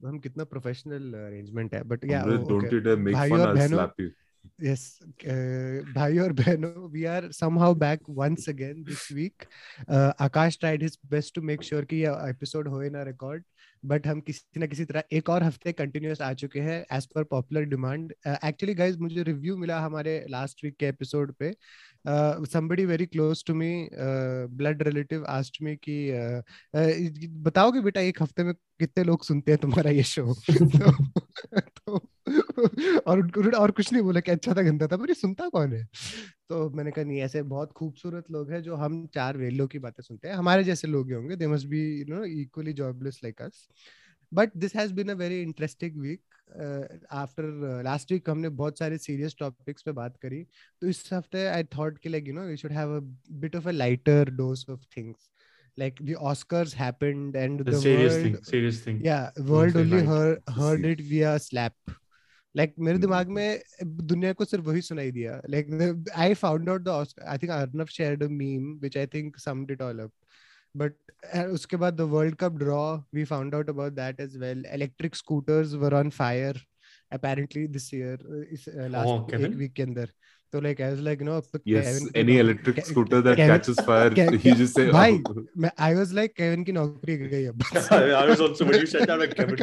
हम कितना professional arrangement है but ya don't it make fun I slap you yes uh, भाई और बहनों we are somehow back once again this week uh, Akash tried his best to make sure कि ये episode होए ना record but हम किसी ना किसी तरह एक और हफ़्ते कंटिन्यूस आ चुके हैं एज पर पॉपुलर डिमांड एक्चुअली गाइज़ मुझे रिव्यू मिला हमारे लास्ट वीक के एपिसोड पे somebody very close to me uh, blood relative asked me कि uh, uh, बताओगे बेटा एक हफ़्ते में कितने लोग सुनते हैं तुम्हारा ये शो तो, तो और उनको और कुछ नहीं बोला कि अच्छा था गंदा था पर ये सुनता कौन है? तो मैंने कहा नहीं ऐसे बहुत खूबसूरत लोग हैं जो हम चार वेलों की बातें सुनते हैं। हमारे जैसे लोग होंगे। They must be you know equally jobless like us but this has been a very interesting week after last week हमने बहुत सारे सीरियस टॉपिक्स पे बात करी। तो इस हफ़्ते आई थॉट कि like you know we should have a bit of a lighter dose of things like the oscars happened and The the serious world thing, serious thing. yeah world only heard, heard it via slap. Like like, मेरे hmm. दिमाग में दुनिया को सिर्फ़ वही सुनाई दिया। Like I found out the I think Arnab shared a meme which I think some did all up but उसके बाद the world cup draw we found out about that as well electric scooters were on fire apparently this year इस last week oh, के अंदर। तो like I like no any electric scooter that catches fire he just say भाई मैं I was like Kevin की नौकरी गई अब I was also when you said that Kevin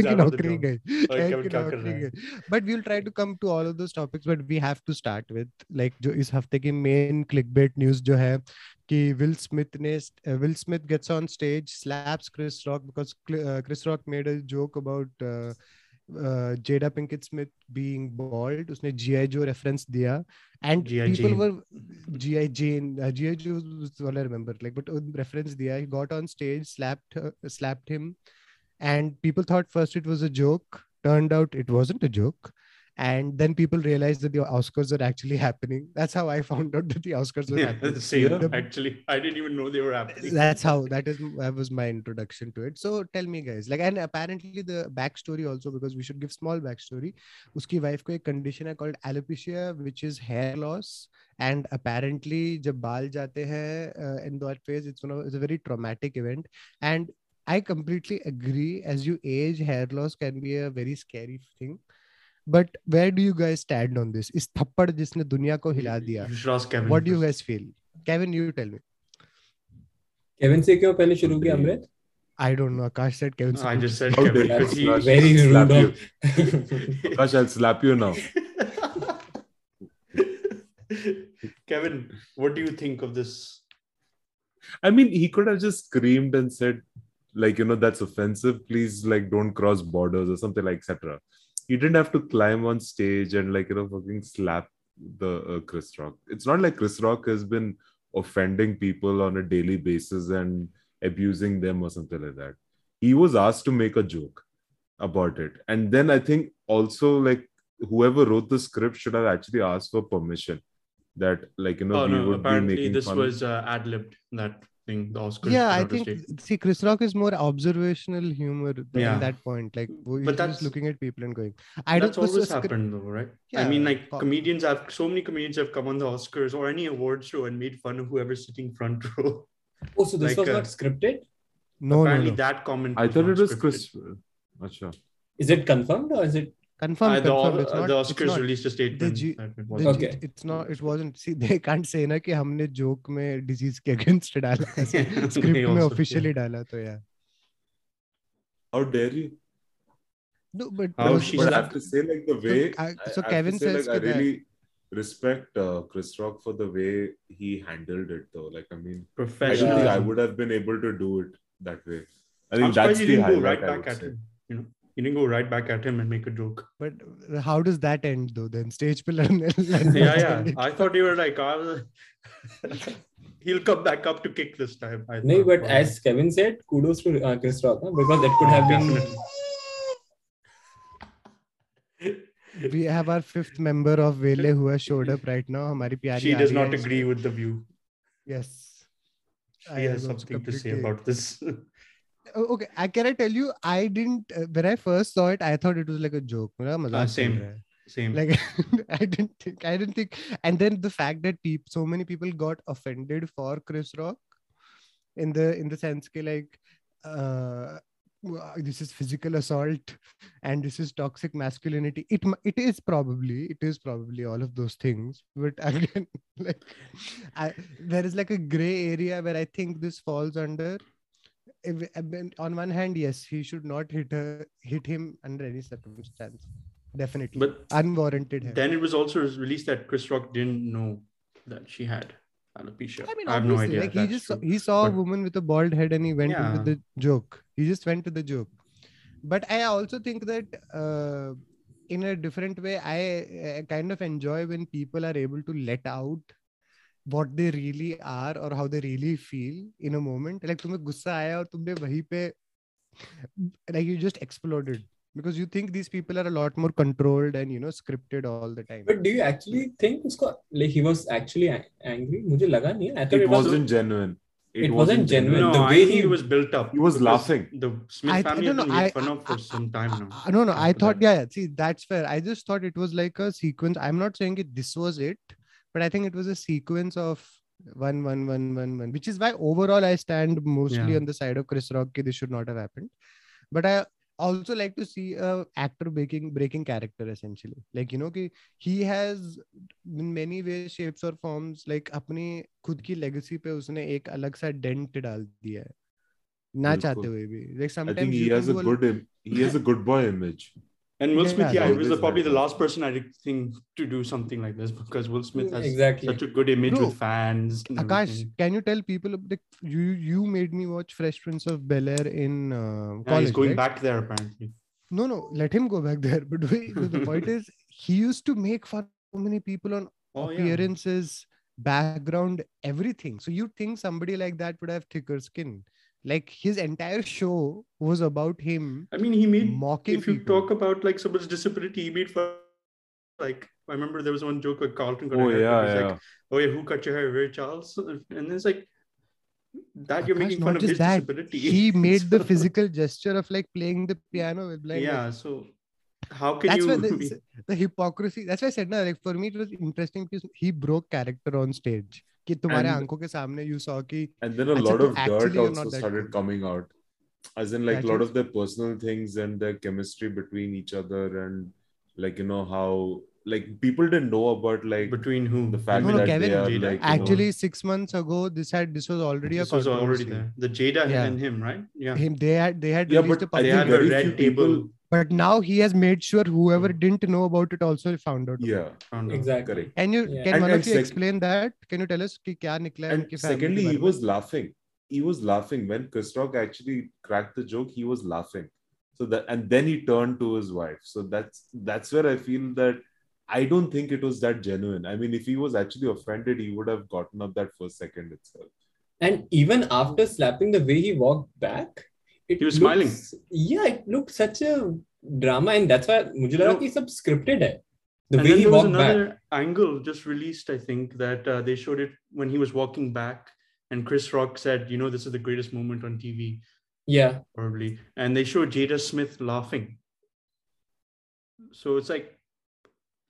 की नौकरी गई केविन क्या कर रहा है? But we will try to come to all of those topics but we have to start with like जो इस हफ़्ते की मेन क्लिकबेट न्यूज़ जो है कि विल स्मिथ ने Will Smith gets on stage slaps Chris Rock because Chris Rock made a joke about Jada Pinkett Smith being bald उसने GI जो रेफरेंस दिया and people were GI Jane GI जो वाला remember like but reference दिया he got on stage slapped slapped him and people thought first it was a joke turned out it wasn't a joke and then people realized that the oscars are actually happening. That's how i found out that the oscars were Yeah, happening. the same. The- Actually, I didn't even know they were happening. that's how that is that was my introduction to it. So tell me guys like and apparently the backstory also because we should give small backstory. Uski wife ko ek condition hai called alopecia which is hair loss. And apparently jab baal jate hain uh, in that phase it's one of it's a very traumatic event. And i completely agree as you age hair loss can be a very scary thing but where do you guys stand on this is थप्पड़ जिसने दुनिया को हिला दिया You should ask Kevin. what do you first. guys feel kevin you tell me Kevin से क्यों पहले शुरू किया Okay. Amrit I don't know. Akash said Kevin. I just said How Kevin dare because he. you, That's very I'll rude slap of- you. Akash, I'll slap you now. Kevin, what do you think of this? I mean, he could have just screamed and said, like, you know, that's offensive. Please, like, don't cross borders or something like etc. He didn't have to climb on stage and, like, you know, fucking slap the uh, Chris Rock. It's not like Chris Rock has been offending people on a daily basis and abusing them or something like that. He was asked to make a joke about it. And then I think also, like, whoever wrote the script should have actually asked for permission that, like, you know, oh we no! would be Apparently, making this fun. was uh, ad libbed. That thing, the Oscars. yeah, I put out a think statement. see Chris Rock is more observational humor than Yeah. that point. Like wo- he's But just that's- looking at people and going. I That's don't. always happened, though, right? Yeah, I mean, like po- comedians have so many comedians have come on the Oscars or any award show and made fun of whoever's sitting front row. Oh, so this Like, was uh, not scripted? No, no, Apparently, no. that comment. I thought it was scripted. Chris. Acha. Is it confirmed or is it? Confirmed. Uh, the, confirmed. It's uh, not, the it's Oscars not- released a statement. G- it the wasn't. G- Okay. it's not. It wasn't. See, they can't say ना कि हमने joke में disease के against डाला ऐसे script में officially डाला तो yeah. How dare you? No, but How uh, she but I have to say, like the way. I- I- so I Kevin say, says like, I that- really respect uh, Chris Rock for the way he handled it, though. Like, I mean, I don't think I would have been able to do it that way. I think I'm that's the highlight. right I would back at say. him. You know, you didn't go right back at him and make a joke. But how does that end though? Then stage pillar. yeah, yeah. I thought you were like, ah, I'll... he'll come back up to kick this time. I no, but as Kevin said, kudos to uh, Chris Rock huh? because that could have been. we have our fifth member of Vele who has showed up right now. Our pyari she does not agree with the view. Yes. She I has something to say about this. Oh, okay. I, can i tell you i didn't uh, when i first saw it i thought it was like a joke. Uh, same. same. Like i didn't think i didn't think. And then the fact that pe- so many people got offended for chris rock in the in the sense ke, like uh, uh this is physical assault and this is toxic masculinity. It it is probably it is probably all of those things. But hmm. again like I, there is like a gray area where i think this falls under on one hand yes he should not hit her hit him under any circumstance definitely But unwarranted then it was also released that Chris Rock didn't know that she had alopecia. I mean, I have no idea. Like he just true. he saw a woman with a bald head and he went Yeah. with the joke. He just went to the joke. But I also think that uh, in a different way, I, I kind of enjoy when people are able to let out what they really are or how they really feel in a moment. Like तुम्हें गुस्सा आया और तुमने वहीं पे like you just exploded because you think these people are a lot more controlled and you know scripted all the time. But do you actually think usko like he was actually a- angry? मुझे लगा नहीं. I thought It it was. wasn't genuine. It wasn't genuine. No, the I way think he- it was built up. He was because laughing. The Smith I, I family don't has know. been I, made fun I- of for some time now. I- no, no. I after thought, that. yeah, yeah. See, that's fair. I just thought it was like a sequence. I'm not saying it. This was it, but I think it was a sequence of one, one, one, one, one. Which is why overall I stand mostly Yeah. on the side of Chris Rock. ki This should not have happened. But I also like to see a actor breaking breaking character essentially. Like you know, कि he has in many ways, shapes or forms like अपनी खुद की legacy पे उसने एक अलग सा dent डाल दिया है. ना बिल्कुल. चाहते हुए भी. Like I sometimes think he you has a can do good im- he has a good boy image. And Will Smith, yeah, yeah, he was the, probably the last person I think to do something like this because Will Smith has Exactly. such a good image Bro, with fans. Akash, everything. can you tell people like you you made me watch Fresh Prince of Bel Air in uh, Yeah, college? he's going right? back there apparently. No, no, let him go back there. But wait, the the point is, he used to make fun of so many people on Oh yeah. appearances, background, everything. So you think somebody like that would have thicker skin? Like his entire show was about him I mean, he made. mocking If you people. talk about like someone's disability, he made fun. Like I remember there was one joke where Carlton got Oh haircut. yeah, yeah. like, "Oh yeah, who cut your hair, Ray Charles?" And it's like that you're Akash, making fun of his that, disability. he made the physical gesture of like playing the piano with blind. Yeah. So how can that's you? why the, the hypocrisy that's why i said no like for me it was interesting because he broke character on stage कि तुम्हारे आँखों के सामने you saw कि And then a अच्छा, lot तो of dirt actually you're also not that started good. coming out. As in like a Actually- lot of their personal things and their chemistry between each other and like you know how like people didn't know about like between whom? the fact No, no, that Kevin, they are Jada. like you know, six months ago this had this was already this a was already there. The Jada Yeah. and him, right? Yeah. him they had they had Yeah, released but They had a very red few people- but now he has made sure whoever hmm. didn't know about it also found out yeah. found out. exactly. Can and you yeah. can and, one and of you explain that? Can you tell us ki kya nikla and secondly he was laughing. He was laughing when Chris Rock actually cracked the joke he was laughing. So that and then he turned to his wife. So that's that's where i feel that i don't think it was that genuine. I mean if he was actually offended he would have gotten up that first second itself. And even after slapping the way he walked back it he was looks, smiling yeah it looked such a drama and that's why mujhe laga ki sab scripted hai the and way then there was another back. angle just released i think that uh, they showed it when he was walking back and chris rock said you know this is the greatest moment on tv yeah probably and they showed jada smith laughing so it's like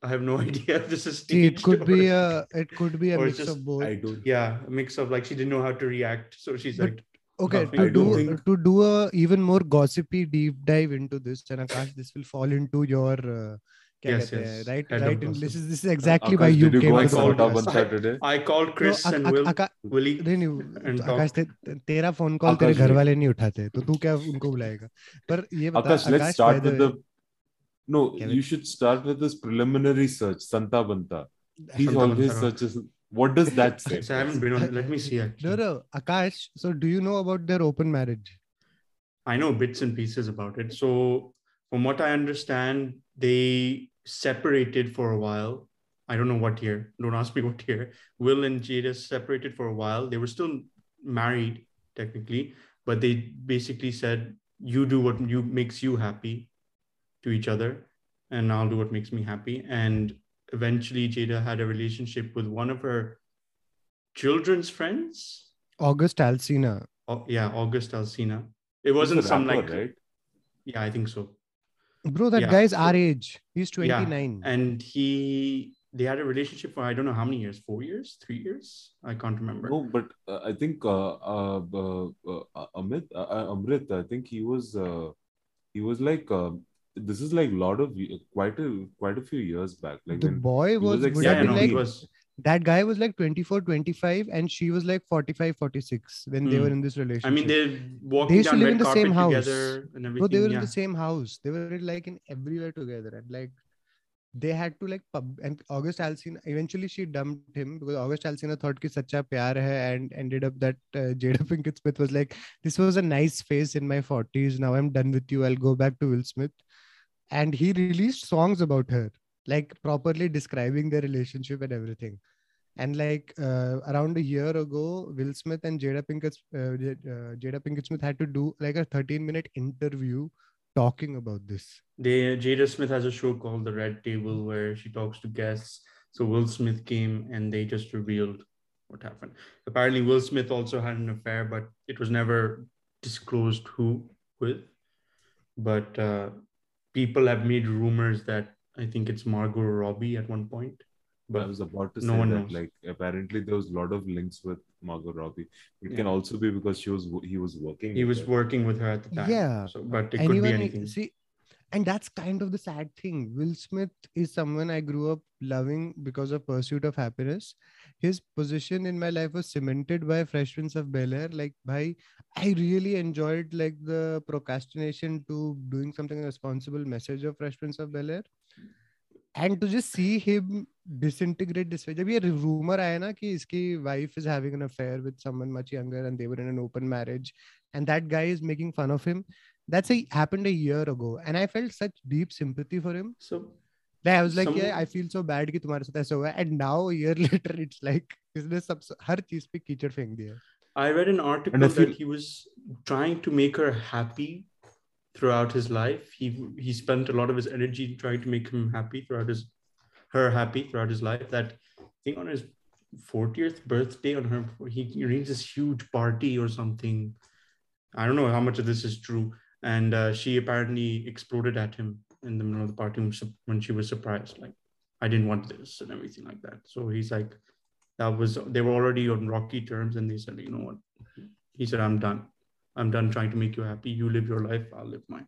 I have no idea if this is. It could or, be a it could be a mix just, of both. I do. Yeah, a mix of like she didn't know how to react, so she's but, like. okay to do think... to do a even more gossipy deep dive into this chanakash this will fall into your uh, yes, yes. right Head right and this is this is exactly why you came I called up on Saturday I called Chris no, and Will Aka, Willie नहीं नहीं आकाश ते, तेरा phone tere ghar wale nahi uthate to tu kya unko bulayega par ye bata Akash, let's Akash, start with the no you should start with this preliminary search santa banta he always searches what does that say So I haven't been on. Let me see. no Actually. no Akash so do you know about their open marriage I know bits and pieces about it. So, from what I understand, they separated for a while. I don't know what year. Don't ask me what year. Will and Jada separated for a while. They were still married technically, but they basically said, "You do what you makes you happy to each other, and I'll do what makes me happy." And eventually, Jada had a relationship with one of her children's friends. August Alsina Oh, yeah, August Alsina. It wasn't some rapper, like right yeah, I think so. bro that Yeah, guy's our age he's Yeah, 29 And he they had a relationship for I don't know how many years, four years, three years. I can't remember. No, but uh, I think uh, uh, uh, uh, Amit, uh, uh, Amrit, I think he was uh, he was like uh, this is like a lot of quite a quite a few years back. Like the boy was, was like, yeah, no, like was... that guy was like 24 25 and she was like 45 46 when mm. they were in this relationship i mean they walked they used to live in the same house. Bro, they were yeah. in the same house. They were like in everywhere together and like they had to like pub and august alsina eventually she dumped him because august alsina thought ki sacha pyar hai and ended up that uh, jada pinkett smith was like this was a nice face in my 40s now i'm done with you. I'll go back to will smith and he released songs about her, like properly describing their relationship and everything. And like uh, around a year ago, Will Smith and Jada Pinkett, uh, uh, Jada Pinkett Smith had to do like a 13 minute interview talking about this. They Jada Smith has a show called The Red Table where she talks to guests. So Will Smith came and they just revealed what happened. Apparently, Will Smith also had an affair, but it was never disclosed who with. But uh, people have made rumors that I think it's Margot Robbie at one point. But I was about to no say one that, knows. like, apparently there was a lot of links with Margot Robbie. It Yeah. can also be because she was he was working. he with was her. working with her at the time. Yeah. So, but it could be anything. see, and that's kind of the sad thing. Will Smith is someone I grew up loving because of Pursuit of Happiness. His position in my life was cemented by Fresh Prince of Bel Air. Like, by I really enjoyed like the procrastination to doing something responsible message of Fresh Prince of Bel Air. And to just see him disintegrate this way. जब ये rumor आया ना कि इसकी wife is having an affair with someone much younger and they were in an open marriage and that guy is making fun of him that's a happened a year ago and i felt such deep sympathy for him So like, i was like Some- yeah i feel so bad कि तुम्हारे साथ ऐसा हुआ है and now a year later it's like इसने सब हर चीज पे कीचड़ फेंक दिया I read an article I that feel- he was trying to make her happy throughout his life. He he spent a lot of his energy trying to make him happy throughout his her happy throughout his life. That I think on his 40th birthday on her he arranged this huge party or something. I don't know how much of this is true. and uh, she apparently exploded at him in the middle of the party when she- when she was surprised. Like, I didn't want this and everything like that. So he's like, that was they were already on rocky terms and they said you know what he said i'm done i'm done trying to make you happy you live your life i'll live mine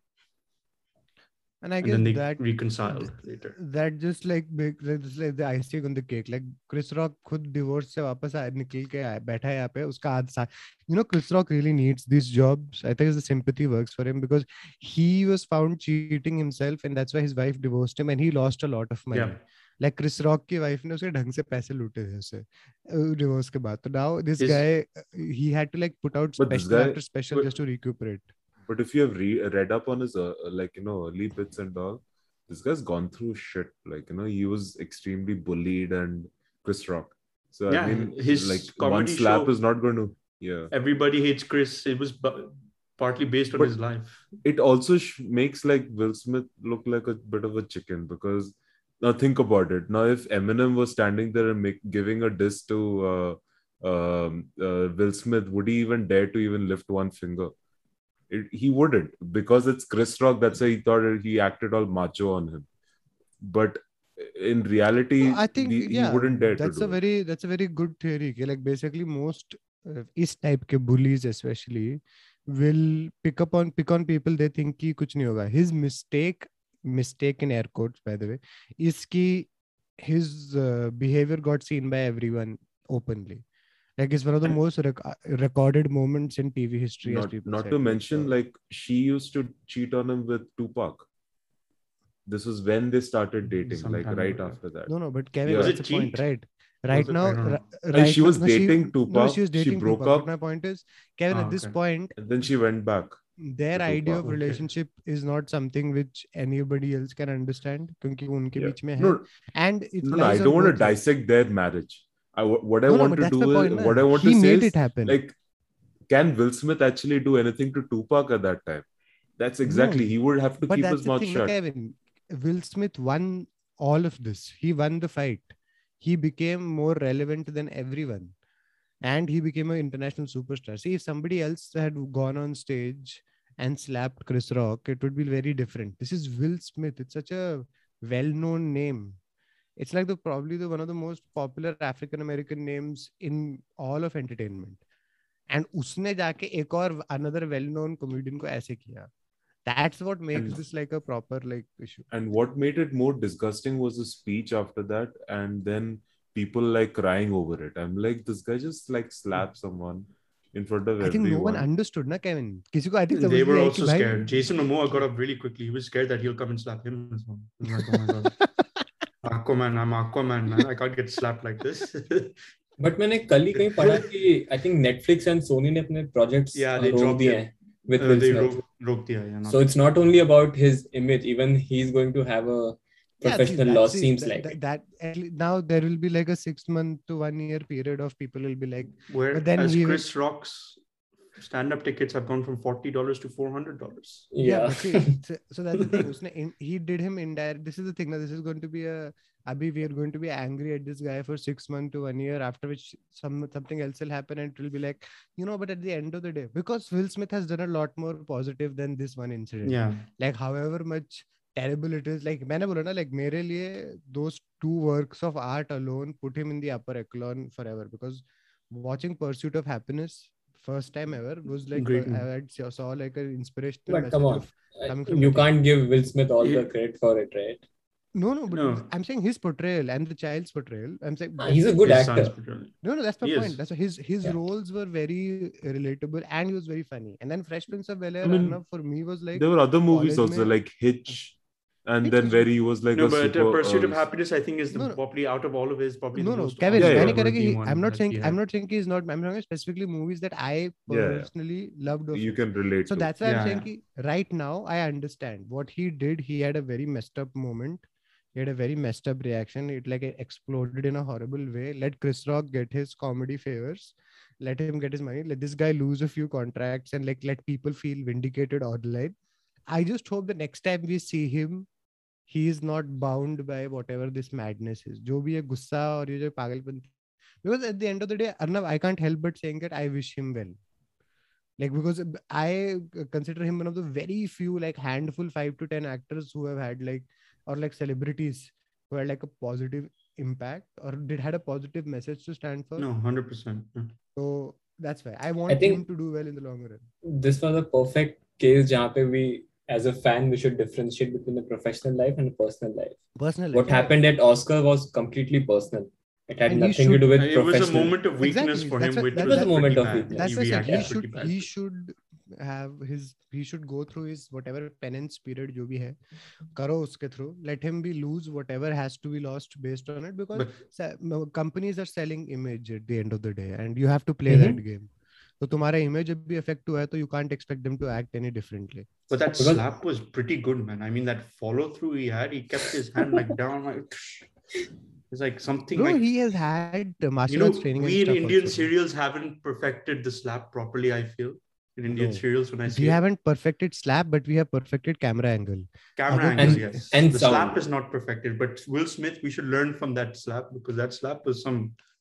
and i and guess then they that reconciled later that just like just like the icing on the cake like Chris Rock खुद divorce से वापस आ निकल के आया बैठा है यहाँ पे उसका आध सा you know Chris Rock really needs these jobs I think the sympathy works for him because he was found cheating himself and that's why his wife divorced him and he lost a lot of money yeah like Chris Rock की wife ने उसके ढंग से पैसे लूटे थे उसे divorce के बाद तो now this Is- guy uh, he had to like put out But special guy- after special but- just to recuperate But if you have re- read up on his uh, like you know early bits and all, this guy's gone through shit. Like you know, he was extremely bullied and Chris Rock. So Yeah, I mean, his like one slap is not going to. Yeah, everybody hates chris it was bu- partly based on But- his life it also sh- makes like Will Smith look like a bit of a chicken because now think about it. Now, if Eminem was standing there and make, giving a diss to uh, um, uh, Will Smith, would he even dare to even lift one finger? It, he wouldn't because it's Chris Rock. That's why he thought he acted all macho on him. But in reality, No, I think the- yeah, he wouldn't dare that's to a do it. very that's a very good theory. कि like basically most uh, इस type के bullies especially will pick up on pick on people they think कि कुछ नहीं होगा. His mistake mistake in air quotes by the way is कि his uh, behavior got seen by everyone openly. like it's one of the and most rec- uh, recorded moments in tv history not, not said, to mention so. like she used to cheat on him with tupac this was when they started dating like right ago. after that no no but kevin yeah. was it point, right right now right, she was no, dating she, tupac no, she was dating she broke tupac. up my point is kevin ah, at this okay. point and then she went back their idea of relationship okay. is not something which anybody else can understand kyunki unke yeah. mein hai no, and it's no, no i don't want to dissect their marriage I what I No, no, want but to do is point, what I want he to say made is it happen. like, can Will Smith actually do anything to Tupac at that time? That's exactly. No. He would have to keep his mouth thing shut. Kevin. Will Smith won all of this. He won the fight. He became more relevant than everyone. And he became an international superstar. See if somebody else had gone on stage and slapped Chris Rock it would be very different. This is Will Smith. It's such a well-known name it's like the probably the one of the most popular African American names in all of entertainment. And उसने जाके एक और another well-known comedian को ऐसे किया. That's what makes And- this like a proper like issue. And what made it more disgusting was the speech after that, and then people like crying over it. I'm like, this guy just like slapped someone in front of I think everyone. no one understood ना Kevin. किसी को I think They समझ were नहीं आया also कि भाई- scared. Jason Momoa got up really quickly. He was scared that he'll come and slap him as well. He was like, oh my god. Aquaman, I'm Aquaman, man. I can't get slapped like this. But मैंने कल ही कहीं पढ़ा कि I think Netflix and Sony ने अपने projects Yeah, they रोक dropped दिए it. हैं with Uh, Will they Smith. broke, broke the eye. Yeah, So it's not only about his image, even he's going to have a Yeah, see, professional that- loss. see, Seems that, like that, that at now there will be like a six month to one year period of people will be like Where But then as will- Chris Rock's stand-up tickets have gone from forty dollars to four hundred dollars. yeah, yeah. but see, so, so that's the thing उसने in, he did him indirect this is the thing now this is going to be a Abhi we are going to be angry at this guy for six months to one year after which some something else will happen and it will be like you know but at the end of the day because Will Smith has done a lot more positive than this one incident Yeah. like however much terrible it is like मैंने बोला ना like मेरे लिए those two works of art alone put him in the upper echelon forever because watching Pursuit of Happiness first time ever was like Great uh, I had saw, saw like an inspirational But come message on. coming from you India. can't give Will Smith all Yeah. the credit for it, right? no no but No. I'm saying his portrayal and the child's portrayal I'm saying Ah, he's a good His actor. portrayal. no no that's my He point is. that's why his his Yeah. roles were very relatable and he was very funny and then Fresh Prince of Bel Air I mean, for me was like there were other movies also mein- like Hitch, and then where he was like no, but super, Pursuit uh, of Happiness, I think, is the, no, probably out of all of his probably. No, no, Kevin, yeah, yeah. yeah. He, I'm not saying I'm not saying he's not. I'm talking specifically movies that I personally yeah, loved. you can relate. So to. that's why I'm saying he, right now I understand what he did. He had a very messed up moment. He had a very messed up reaction. It like exploded in a horrible way. Let Chris Rock get his comedy favors. Let him get his money. Let this guy lose a few contracts and like let people feel vindicated or like. I just hope the next time we see him he is not bound by whatever this madness is. जो भी ये गुस्सा और ये जो पागलपन because at the end of the day, Arnav, I can't help but saying that I wish him well. Like because I consider him one of the very few like handful five to ten actors who have had like or like celebrities who had like a positive impact or did had a positive message to stand for. No, hundred percent. So that's why I want him think- to do well in the long run. This was a perfect case जहाँ पे we, as a fan, we should differentiate between a professional life and a personal life. Personal. What happened at Oscar was completely personal. It had And he nothing to should- do with It was a professional. moment of weakness Exactly. for That's him, what- which that was, was a moment pretty of bad. weakness. That's He why I said reacted he pretty should bad. he should have his he should go through his whatever penance period जो भी है करो उसके through let him be lose whatever has to be lost based on it because But se- no, companies are selling image at the end of the day and you have to play Mhm. that game तो तुम्हारा image जब भी affect हुआ है तो you can't expect them to act any differently but that Because- slap was pretty good, man. I mean, that follow through he had, he kept his hand like down, like it's like something no like he has had uh, martial you know, arts training we and in stuff Indian also. serials haven't perfected the slap properly. I feel in Indian No. serials when I see we it. haven't perfected slap but we have perfected camera angle camera other- angles, And- yes. and the sound. slap is not perfected, but Will Smith, we should learn from that slap because that slap was some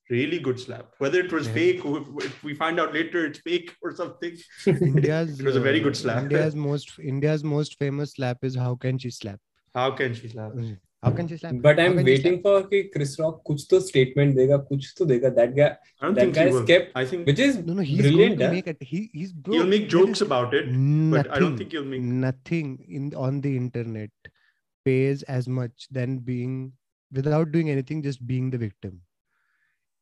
really good slap. Whether it was Yeah. fake, or if- if we find out later it's fake or something. India's It was a very good uh, slap. India's most India's most famous slap is how can she slap How can she slap? how can she slap But How I'm can she waiting for कि Chris Rock कुछ तो statement देगा कुछ तो देगा that guy I don't that think guy he is will. kept I think which is No, no, he's brilliant. going to huh? make it. He he's bro, he'll make there jokes is about it, Nothing, but I don't think he'll make. nothing in on the internet pays as much than being without doing anything, just being the victim.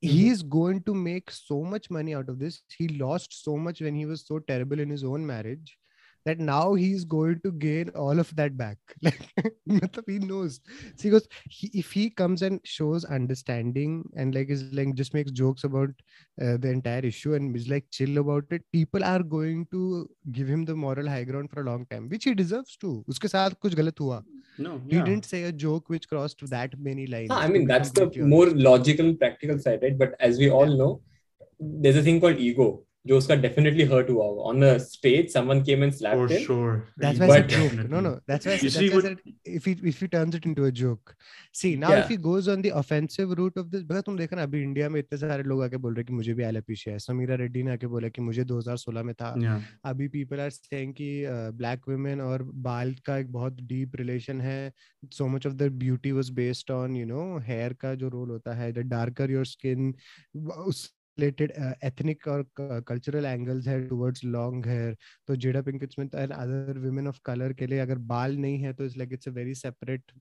Mm-hmm. He is going to make so much money out of this. He lost so much when he was so terrible in his own marriage that now he's going to gain all of that back. Like, he knows. So he goes, he, if he comes and shows understanding and like is like just makes jokes about uh, the entire issue and is like chill about it, people are going to give him the moral high ground for a long time, which he deserves to. Uske saath kuch galat hua. No, yeah. he didn't say a joke which crossed that many lines. No, I mean that's the more logical, practical side, right? But as we all know, there's a thing called ego जो उसका definitely hurt हुआ होगा. On the stage someone came and slapped for that's why it's joke no no that's why it's if he if he turns it into a joke see now if he goes on the offensive route of this because तुम देखो ना अभी India में इतने सारे लोग आके बोल रहे कि मुझे भी एलोपेशिया है समीरा रेड्डी ने आके बोला कि मुझे 2016 में था। अभी पीपल आर सेइंग कि uh, ब्लैक वुमेन और बाल का एक बहुत डीप रिलेशन है। So much of the beauty was based on you know hair का जो रोल होता है the darker your skin related ethnic और कल्चरल एंगल्स है टुवर्ड्स लॉन्ग हेयर तो Jada Pinkett Smith and other women of colour के लिए अगर बाल नहीं है तो it's like it's a very separate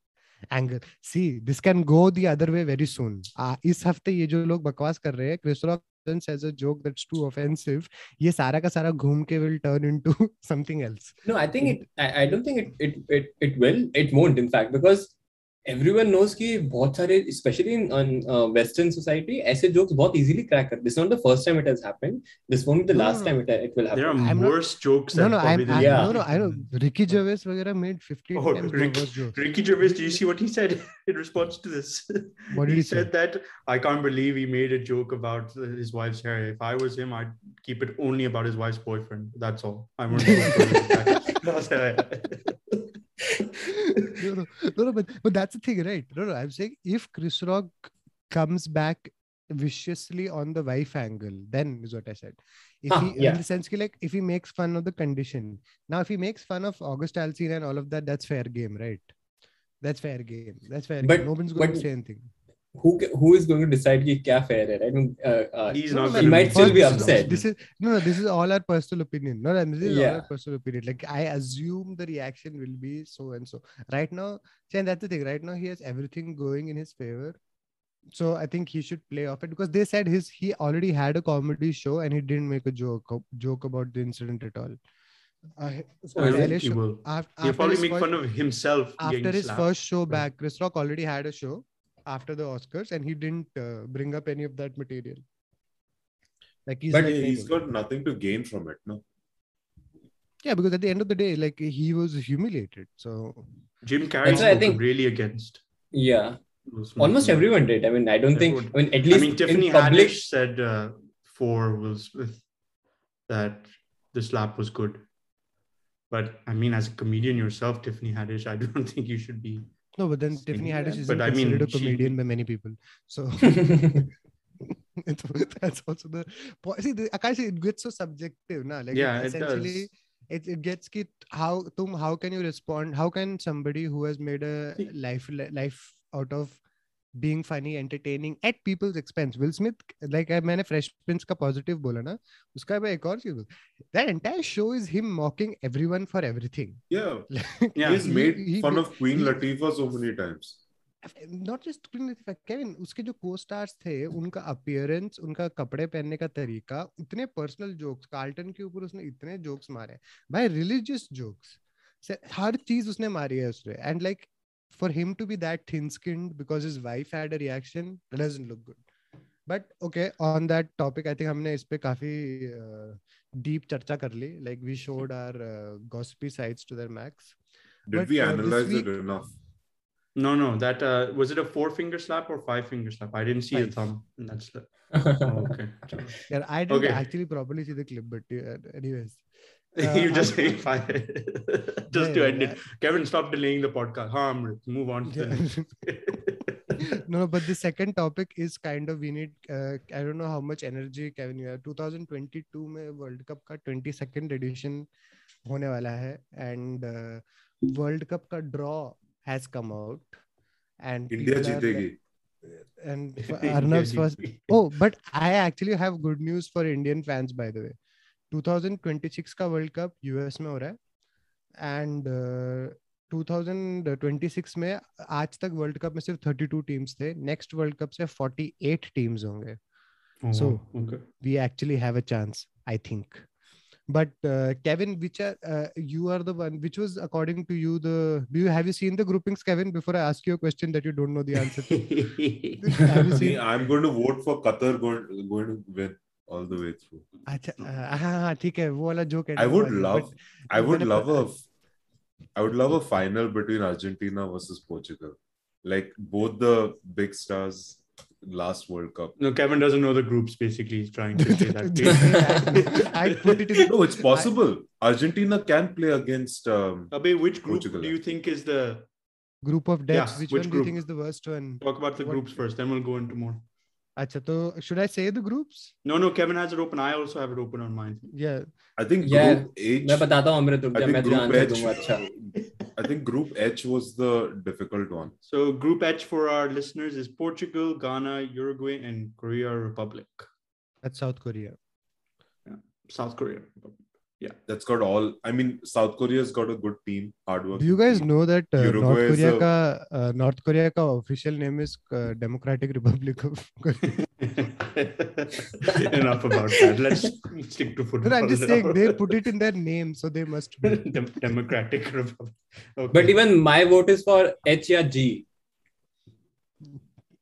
angle see this can go the other way very soon इस हफ़्ते ये जो लोग बकवास कर रहे हैं Chris Rock a joke that's too offensive ये सारा का सारा घूम के will turn into something else No, I think it. I, I don't think it, it it it will. It won't, in fact, because everyone knows कि बहुत सारे, especially in on, uh, Western society, ऐसे jokes बहुत easily crack कर. This is not the first time it has happened. This won't be the No, last no, time it, it will happen. There are I'm not- worse jokes. no than no I'm, probably I'm the- Yeah. no no I know Ricky Gervais वगैरह made 15 Oh, times more Ricky, worse jokes Ricky Gervais, do you see what he said in response to this? What did he say? said that I can't believe he made a joke about uh, his wife's hair. If I was him, I'd keep it only about his wife's boyfriend. That's all. I want to. no, no, no, no, but but that's the thing, right? No, no, I'm saying if Chris Rock comes back viciously on the wife angle, then is what I said. If Huh, he, yeah. in the sense, ki, like, if he makes fun of the condition, now if he makes fun of August Alsina and all of that, that's fair game, right? That's fair game. That's fair But- game. Nobody's going to say anything who who is going to decide ki kya fair hai? I mean, uh, uh, he's not. He might still be upset. This is no, no. This is all our personal opinion. No, this is yeah. all our personal opinion. Like I assume the reaction will be so and so. Right now, and that's the thing. Right now, he has everything going in his favor. So I think he should play off it because they said his he already had a comedy show and he didn't make a joke joke about the incident at all. Uh, so well, he will. After, He'll after probably make first, fun of himself. After his slapped. first show back, Chris Rock already had a show after the Oscars, and he didn't uh, bring up any of that material. Like he's But like, he's got nothing to gain from it, no? yeah, because at the end of the day, like he was humiliated. So Jim Carrey That's I think- really against. yeah, Will Smith. almost everyone did. I mean, I don't think. Everyone. I mean, at least I mean, Tiffany in public. Haddish said uh, for Will Smith that the slap was good. But I mean, as a comedian yourself, Tiffany Haddish, I don't think you should be. No, but then Tiffany Haddish is but I mean, considered a she- comedian by many people. So that's also the see. The, Akash, it gets so subjective, na? Like Yeah, it essentially. does. It, it gets ki how tum how can you respond how can somebody who has made a See- life life out of being funny entertaining at people's expense will smith like I मैंने fresh prince का positive बोला ना उसका मैं एक और चीज़ that entire show is him mocking everyone for everything Yeah. like, Yeah. He's made he- fun he- of Queen he- Latifah so many times. Not just Kevin उसके जो को स्टार्स थे उनका अपीयरेंस उनका कपड़े पहनने का तरीका इतने पर्सनल जोक्स कार्ल्टन के ऊपर उसने इतने जोक्स मारे भाई रिलीजियस जोक्स हर चीज़ उसने मारी है उसने and like for him to be that thin skinned because his wife had a reaction doesn't look good but okay on that topic I think हमने इस पे काफी डीप चर्चा कर ली like we showed our गॉसिपी sides to their max Did But, we uh, this analyze week- it enough? No, no, that uh, was it a four finger slap or five finger slap? I didn't see a Five. thumb in that slap. Oh, okay. Yeah, I didn't Okay. actually properly see the clip, but uh, anyways. You Uh, just I- saying five. just Yeah, to yeah, end it. Kevin, stop delaying the podcast. Huh, move on. Yeah. no, but the second topic is kind of we need. Uh, I don't know how much energy Kevin you have. 2022 में World Cup का 22nd edition होने वाला है and uh, World Cup का draw has come out and India जीतेगी. and Arnav's first Oh, but I actually have good news for Indian fans, by the way. 2026 का world cup US में हो रहा है एंड 2026 में आज तक वर्ल्ड कप में सिर्फ़ 32 टीम्स थे नेक्स्ट वर्ल्ड कप से 48 टीम्स होंगे Oh, i think but uh, kevin which are uh, you are the one which was according to you the do you have you seen the groupings kevin before i ask you a question that you don't know the answer to have you Me, seen I'm going to vote for Qatar going, going to win all the way through. अच्छा हाँ हाँ ठीक है वो वाला joke I would love, I would love a, I would love a final between Argentina versus Portugal. Like both the big stars last World Cup. No, Kevin doesn't know the groups. Basically, he's trying to say that. I put it in. No, it's possible. Argentina can play against. Um, Abe, which group Portugal, do you think is the? Group of deaths. Yeah, which, which one do you group? think is the worst one? Talk about the What- groups first, then we'll go into more. Acha, so should I say the groups? No, no, Kevin has it open. I also have it open on mine. Yeah. I think Yeah, Group H. मैं बताता हूँ अमृत रुक I जा think मैं तुझे Group answer H. दूंगा अच्छा I think Group H was the difficult one. So Group H for our listeners is Portugal, Ghana, Uruguay, and Korea Republic. That's South Korea. South Korea. That's got all. I mean, South Korea's got a good team, hard work. Do you guys know that uh, Uruguay North is Korea a- ka uh, North Korea ka official name is uh, Democratic Republic of Korea? Enough about that. Let's stick to No, football. I'm just saying now. they put it in their name, so they must be. Dem- Democratic Republic. Okay. but even my vote is for H या G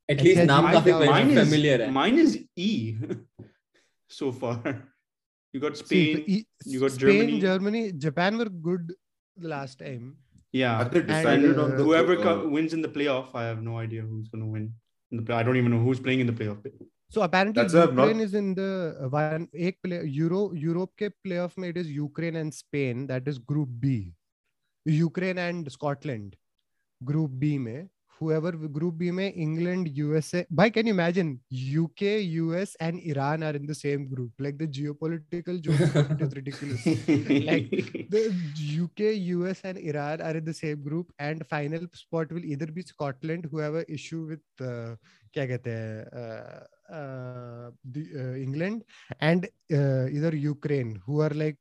at H least या नाम G. काफी Mine mine is, familiar है mine is E so far. You got Spain. See, you got Spain, Germany. Germany, Japan were good last time. Yeah, they and, uh, on the, whoever uh, co- wins in the playoff. I have no idea who's going to win. In the play- I don't even know who's playing in the playoff. So apparently That's Ukraine not... is in the uh, one ek play, Euro Europe ke playoff made it is Ukraine and Spain that is Group B. Ukraine and Scotland. Group B में whoever Group B में England, USA. Why can you imagine UK, US and Iran are in the same group? Like the geopolitical joke it is ridiculous. Like, the UK, US, and Iran are in the same group, and final spot will either be Scotland, who have a issue with uh, क्या कहते हैं uh, uh, the uh, England, and uh, either Ukraine, who are like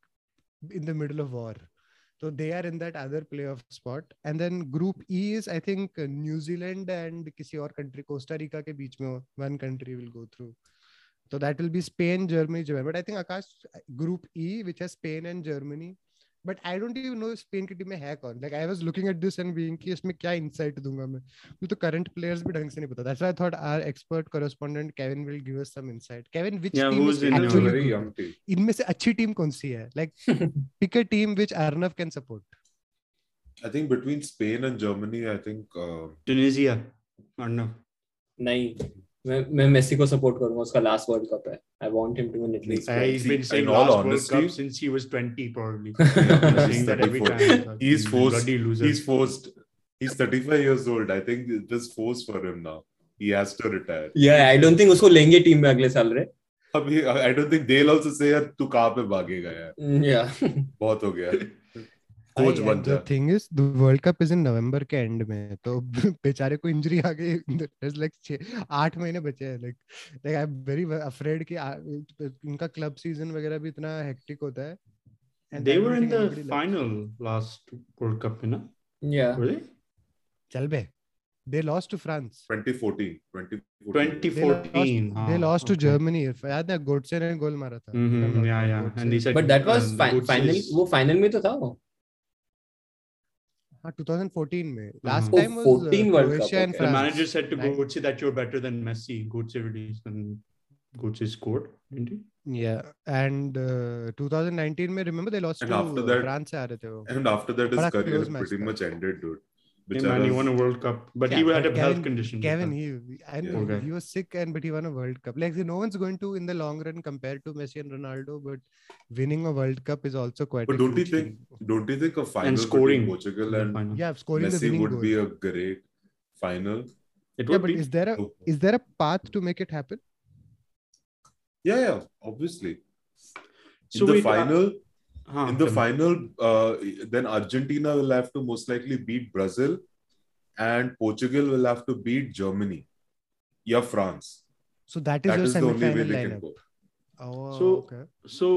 So they are in that other playoff spot, and then Group E is I think uh, New Zealand and किसी और country Costa Rica के बीच में one country will go through. So that will be Spain, Germany, Japan. But I think Akash Group E, which has Spain and Germany. But I don't you know Spain की team में है कौन. Like I was looking at this and being कि इसमें क्या insight दूँगा मैं? तो, तो करंट प्लेयर्स भी ढंग से नहीं पता. That's I thought our expert correspondent Kevin will give us some insight Kevin which team इनमें से अच्छी टीम कौन सी है? Like pick a team which Arnav can support I think between Spain and Germany I think Tunisia Arnav नहीं. मैं Messi को support करूँगा उसका लास्ट वर्ल्ड कप है. I want him to win at least I have been saying all honestly since he was 20 probably saying that every time he is forced he is forced he is 35 years old I think this force for him now he has to retire या I don't think उसको लेंगे team में अगले साल रे अभी I don't think they will also say यार तू कहाँ पे भागेगा यार? या बहुत हो गया। कोच बन जाए thing is the world cup is in November के एंड में तो बेचारे को इंजरी आ गई लाइक आठ महीने बचे हैं like like I am very afraid कि उनका क्लब सीज़न वगैरह भी इतना हेक्टिक होता है And they were in the final last World Cup, you know? Yeah. Were they? Chalbe. They lost to France. 2014. 2014. 2014. They lost, ah, they lost okay. to Germany. याद है गोडसे ने गोल मारा था. Mm-hmm. Yeah, yeah. And he said, but that was fi- final. वो final में तो था वो. 2014 में last Oh, time was 14 uh, World Cup, Croatia and okay. the France manager said to Nine- Götze that you're better than Messi. Götze released and Götze scored, didn't he? Yeah, and uh, 2019 में remember they lost And to after that- France से आ रहे थे वो. and after that his बड़ा career close match pretty था. much ended dude Hey, man, he won a World Cup, but he Yeah, had a but health condition. Kevin, he I know Okay. he was sick and but he won a World Cup. Like no one's going to in the long run compare to Messi and Ronaldo, but winning a World Cup is also quite. But a don't you think- thing. don't you think a final scoring. between Portugal and final. Yeah, scoring the Messi winning would goal. be a great final It yeah, would but be. is there a is there a path to make it happen? yeah yeah obviously in So the wait, uh, final Huh, in the final uh, then argentina will have to most likely beat brazil and portugal will have to beat germany yeah france So that is that your is the only way semi-final they can lineup. go Oh, So- okay. So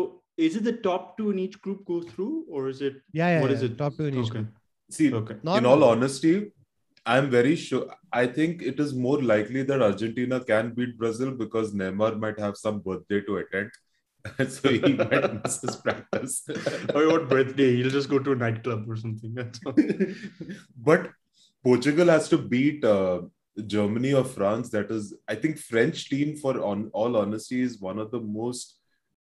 is it the top two in each group go through, or is it Yeah, yeah. what yeah. is it? Top two in each. Okay. group. see Okay. in all honesty i'm very sure i think it is more likely that argentina can beat brazil because neymar might have some birthday to attend so he might miss his practice Or what birthday? He'll just go to a nightclub or something. But Portugal has to beat uh, Germany or France. That is, I think French team, for on all honesty, is one of the most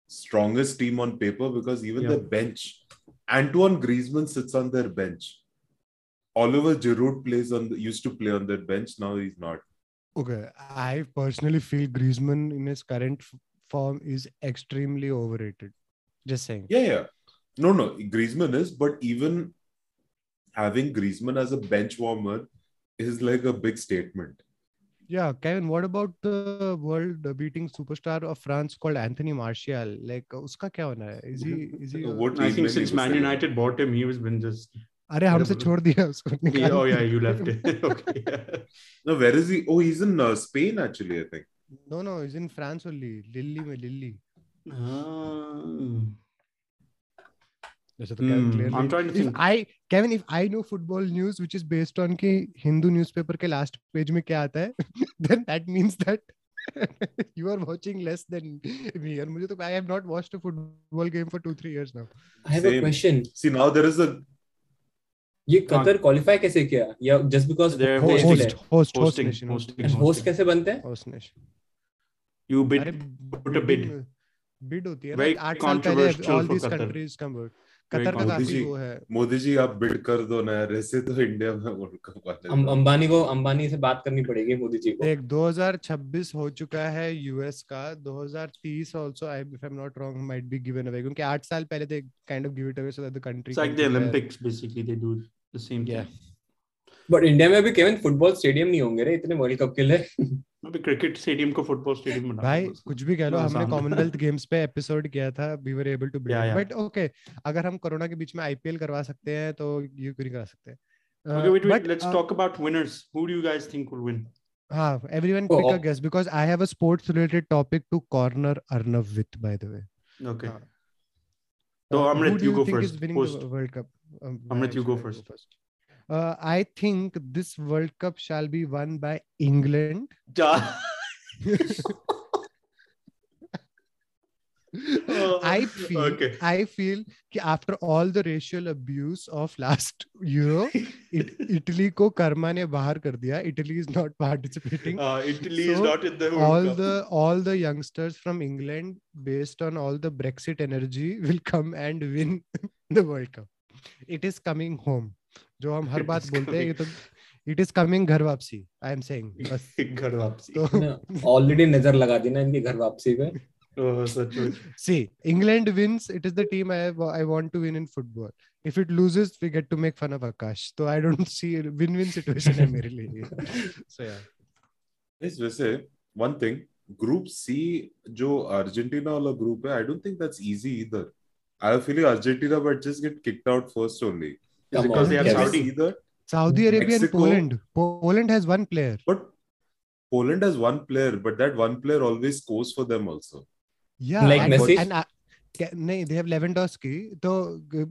strongest team on paper because even Yeah. the bench, Antoine Griezmann sits on their bench. Oliver Giroud plays on the, used to play on their bench. Now he's not. Okay, I personally feel Griezmann in his current form is extremely overrated. Just saying. Yeah, yeah. No, no. Griezmann is, but even having Griezmann as a bench warmer is like a big statement. Yeah, Kevin, what about the world beating superstar of France called Anthony Martial? Like, uska kya hona hai? Is he is he What I team think में since नहीं Man घुसेगा? United bought him, he was been just. अरे हमसे Whatever. छोड़ दिया उसको Yeah, निकाल oh yeah, दिया। you left it. okay. yeah. No, where is he? Oh, he's in uh, Spain actually. I think. No, no, he's in France only. Lille में Lille. Ah. जैसे तो Kevin Hmm, clearly. I'm trying to If think. I Kevin, if I know football news which is based on कि Hindu newspaper के last page में क्या आता है, then that means that you are watching less than me. और मुझे तो I have not watched a football game for two three years now. I have Same. a question. See now there is a ये Qatar qualify कैसे किया या just because Hosting, nation. hosting. Host कैसे बनते हैं Host nation. You bid. put a bid. Bid होती है Very controversial all these Qatar. countries come out. Very Qatar का. काफ़ी मोदी वो है मोदी जी आप बिड कर दो ना यार ऐसे तो इंडिया में वर्ल्ड कप अम- है। अंबानी को अंबानी से बात करनी पड़ेगी मोदी जी को देख 2026 हो चुका है यूएस का 2030 also I if I am not wrong might be given away क्योंकि 8 साल पहले they kind of give it away so that the country the Olympics, basically. They do the same Yeah. thing. बट India में अभी Kevin football stadium नहीं होंगे रे इतने वर्ल्ड कप के लिए अभी क्रिकेट स्टेडियम को फुटबॉल स्टेडियम बना भाई दो बस। कुछ भी कह लो हाँ, हमने सामने। कॉमनवेल्थ गेम्स पे एपिसोड किया था we were able to Yeah, yeah. But okay अगर हम कोरोना के बीच में आईपीएल करवा सकते हैं तो ये क्यों नहीं करा सकते Okay, wait, wait. but, Let's uh, talk about winners. Who do you guys think will win? हाँ everyone Oh, pick a oh. guess because I have a sports related topic to corner Arnav with by the way Okay. हाँ. So, Uh, Amrit, who do you go think first. Is winning Host. the World Cup? Um, Amrit, why you go should I first. Uh, I think this World Cup shall be won by England. I feel Okay. I feel कि after all the racial abuse of last Euro, it, Italy को कर्मा ने बाहर कर दिया. Italy is not participating. Uh, Italy is So, not in the World all Cup. the all the youngsters from England, based on all the Brexit energy, will come and win the World Cup. It is coming home. जो हम हर बात बोलते हैं ये तो it is coming घर वापसी I am saying बस। घर वापसी। ऑलरेडी नज़र लगा दी ना इनकी घर वापसी पे। See England wins it is the team I I want to win in football if it loses we get to make fun of Akash तो I don't see win win situation है मेरे लिए सो या इस वैसे one thing group C जो Argentina वाला group है I don't think that's easy इधर I have Argentina but just get kicked out first only Is Come because on, they have Kevin. Saudi. Either, Saudi Arabia and Poland. Poland has one player. but Poland has one player, but that one player always scores for them also. Yeah, Like and, Messi? and uh, yeah, नहीं they have Lewandowski तो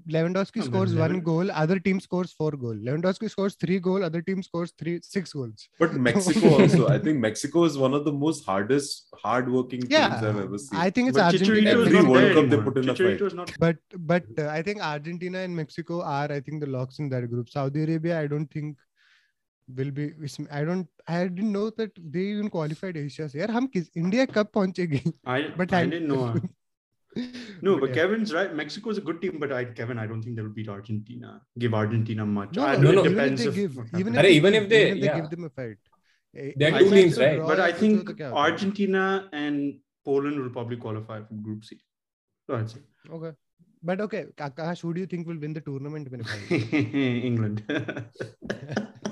Lewandowski scores one goal other team scores four goal Lewandowski scores three goal other team scores three six goals but Mexico also I think Mexico is one of the most hardest hard working teams I have ever seen I think it's Argentina every world cup they put in fight but but I think Argentina and Mexico are I think the locks in that group saudi Arabia I don't think will be i don't i didn't know that they even qualified India कब पहुंचेगी? But i, I didn't know no, but, but yeah. Kevin's right. Mexico is a good team, but I Kevin, I don't think they will beat Argentina. Give Argentina much. No, no, no, Even if they give, even if, even if they, even if they yeah. give them a fight, there are two teams, right? But I think Argentina and Poland will probably qualify for Group C. That's it. Okay. But okay, Akash, who do you think will win the tournament? England.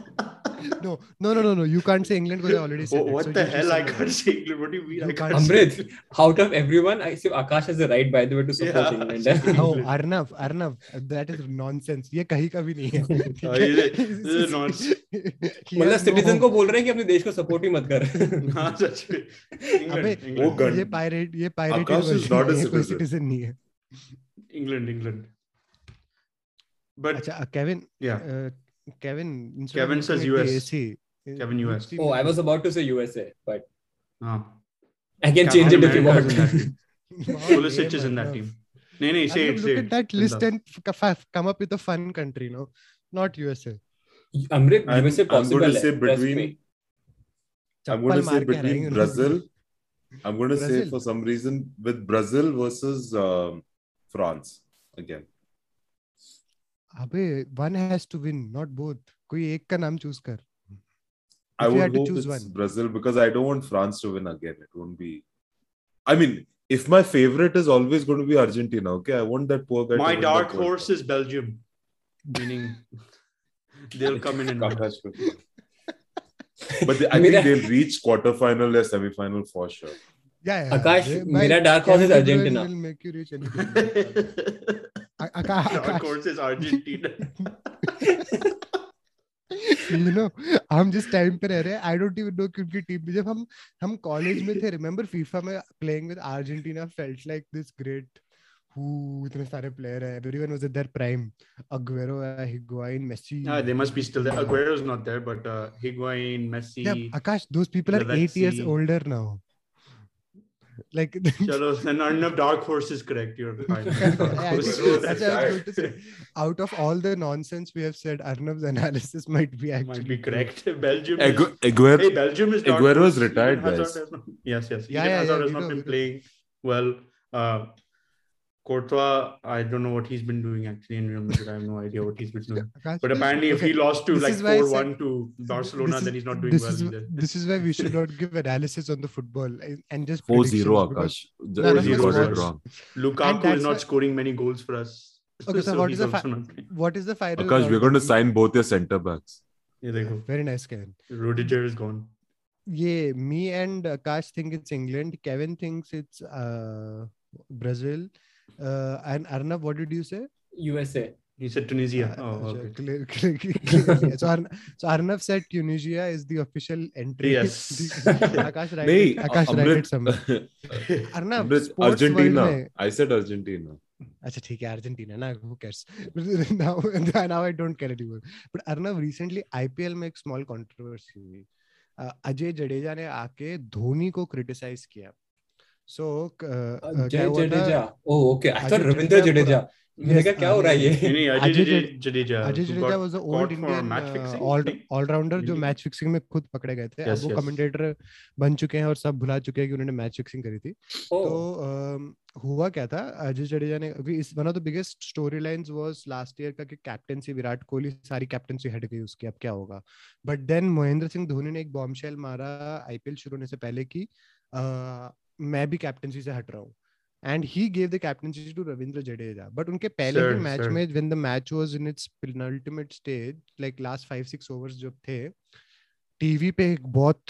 no, no, no, no, no. You can't say England because I already said Oh, it. what So the hell? I can't say England. What do you mean? You I can't Amrit, say out of everyone, I see Akash has the right, by the way, to support Yeah. England. Oh, Arnav, Arnav, that is nonsense. ये कहीं का भी नहीं है. Oh, है? it? This is nonsense. मतलब no citizen को बोल रहे हैं कि अपने देश को सपोर्ट ही मत कर हाँ, सच में. अबे वो गन- ये pirate ये pirated Akash is not a कोई citizen. citizen नहीं है. England, England. But अच्छा, uh, Kevin, yeah, uh, Kevin. Kevin says US. AC, Kevin US. Oh, I was about to say USA, but uh, I can change it if you want. Pulisic is in that team. No, no, say it, Look at that list and come up with a fun country, no? Not USA. Amrit, USA I'm, possible. Eh? I'm going to say between. I'm going to say between Brazil. I'm going to say for some reason with Brazil versus uh, France again. अबे one has to win, not both. कोई एक का नाम choose कर. I would hope it's one. Brazil because I don't want France to win again. It won't be. I mean, if my favorite is always going to be Argentina, okay, I want that poor guy. My dark horse is Belgium, meaning they'll come in and win. but they, I think they'll reach quarterfinal or semi-final for sure. Yeah, yeah. Akash, They- मेरा dark horse is Argentina. will make you reach anything. I, I I course Argentina. You know हम जिस time पे रह रहे हैं I don't even know क्योंकि team में जब हम हम कॉलेज में थे रिमेंबर फीफा में playing with Argentina felt like this great इतने सारे प्लेयर हैं everyone was there prime Aguero Messi हाँ they must be still there Aguero is not there but Messi Akash those people are 8 years older now like Chalo, then enough dark horse is correct. You're fine. Yeah, Dark I horse. just- that's what I was going to say. Out of all the nonsense we have said, Arnav's analysis might be actually Might be correct. Belgium. is- Agu- Aguero, Hey, Belgium is dark Aguero is retired, Eden Hazard guys. not- Yes, yes. Yeah, Eden yeah, Hazard yeah, has not know, been playing well. Uh, Courtois, I don't know what he's been doing actually in Real Madrid. I have no idea what he's been doing. Akash, But apparently, if okay, he lost to this like is why I 4 said- 1 to Barcelona, is- then he's not doing well is, either. This is why we should not give analysis on the football and- and just 4-0 predictions because- Akash. No, no, You no, got no, it no. wrong. Lukaku is not why- scoring many goals for us. Okay, so what he's is the also fi- What is the final? Akash, we're going to sign both your centre backs. Yeah, there you Very nice, Kevin. go. Rudiger is gone. Yeah, me and Akash think it's England. Kevin thinks it's uh, Brazil. Uh, and Arnav, what did you say? USA. He said Tunisia. Uh, oh, अच्छा, okay. clear- clear- clearly. so, Arn- so Arnav said Tunisia is the official entry. Yes. Akash Nahi, it, Akash Amrit- it somewhere. Arnav, Amrit, sports Argentina. I said Argentina. अच्छा ठीक है Argentina ना who cares now now I don't care anymore but Arnav recently IPL में एक small controversy हुई uh, Ajay Jadeja ने आके धोनी को criticize किया so uh, uh, क्या Jay Jadeja. Oh okay I thought Ravindra Jadeja. Jadeja मैंने कहा क्या हो रहा है ये? नहीं, Jade- Jadeja. Ajay Jadeja was the old Indian? Allrounder जो मैच फिक्सिंग में खुद पकड़े गए थे। अब वो कमेंटेटर बन चुके हैं और सब भुला चुके हैं कि उन्होंने मैच फिक्सिंग करी थी। तो um, हुआ क्या था? अजय जडेजा ने अभी इस one of the biggest story lines was last year का कि कैप्टनसी विराट कोहली सारी कैप्टनसी हट गई उसकी अब क्या होगा? बट देन महेंद्र सिंह धोनी ने एक बॉम्बशेल मारा आईपीएल शुरू होने से पहले कि uh, मैं भी कैप्टनसी से हट रहा हूँ। And he gave the captaincy to Ravindra Jadeja but उनके पहले Sir, के मैच sir. में when the match was in its penultimate stage like last 5 6 overs जब थे टीवी पे एक बहुत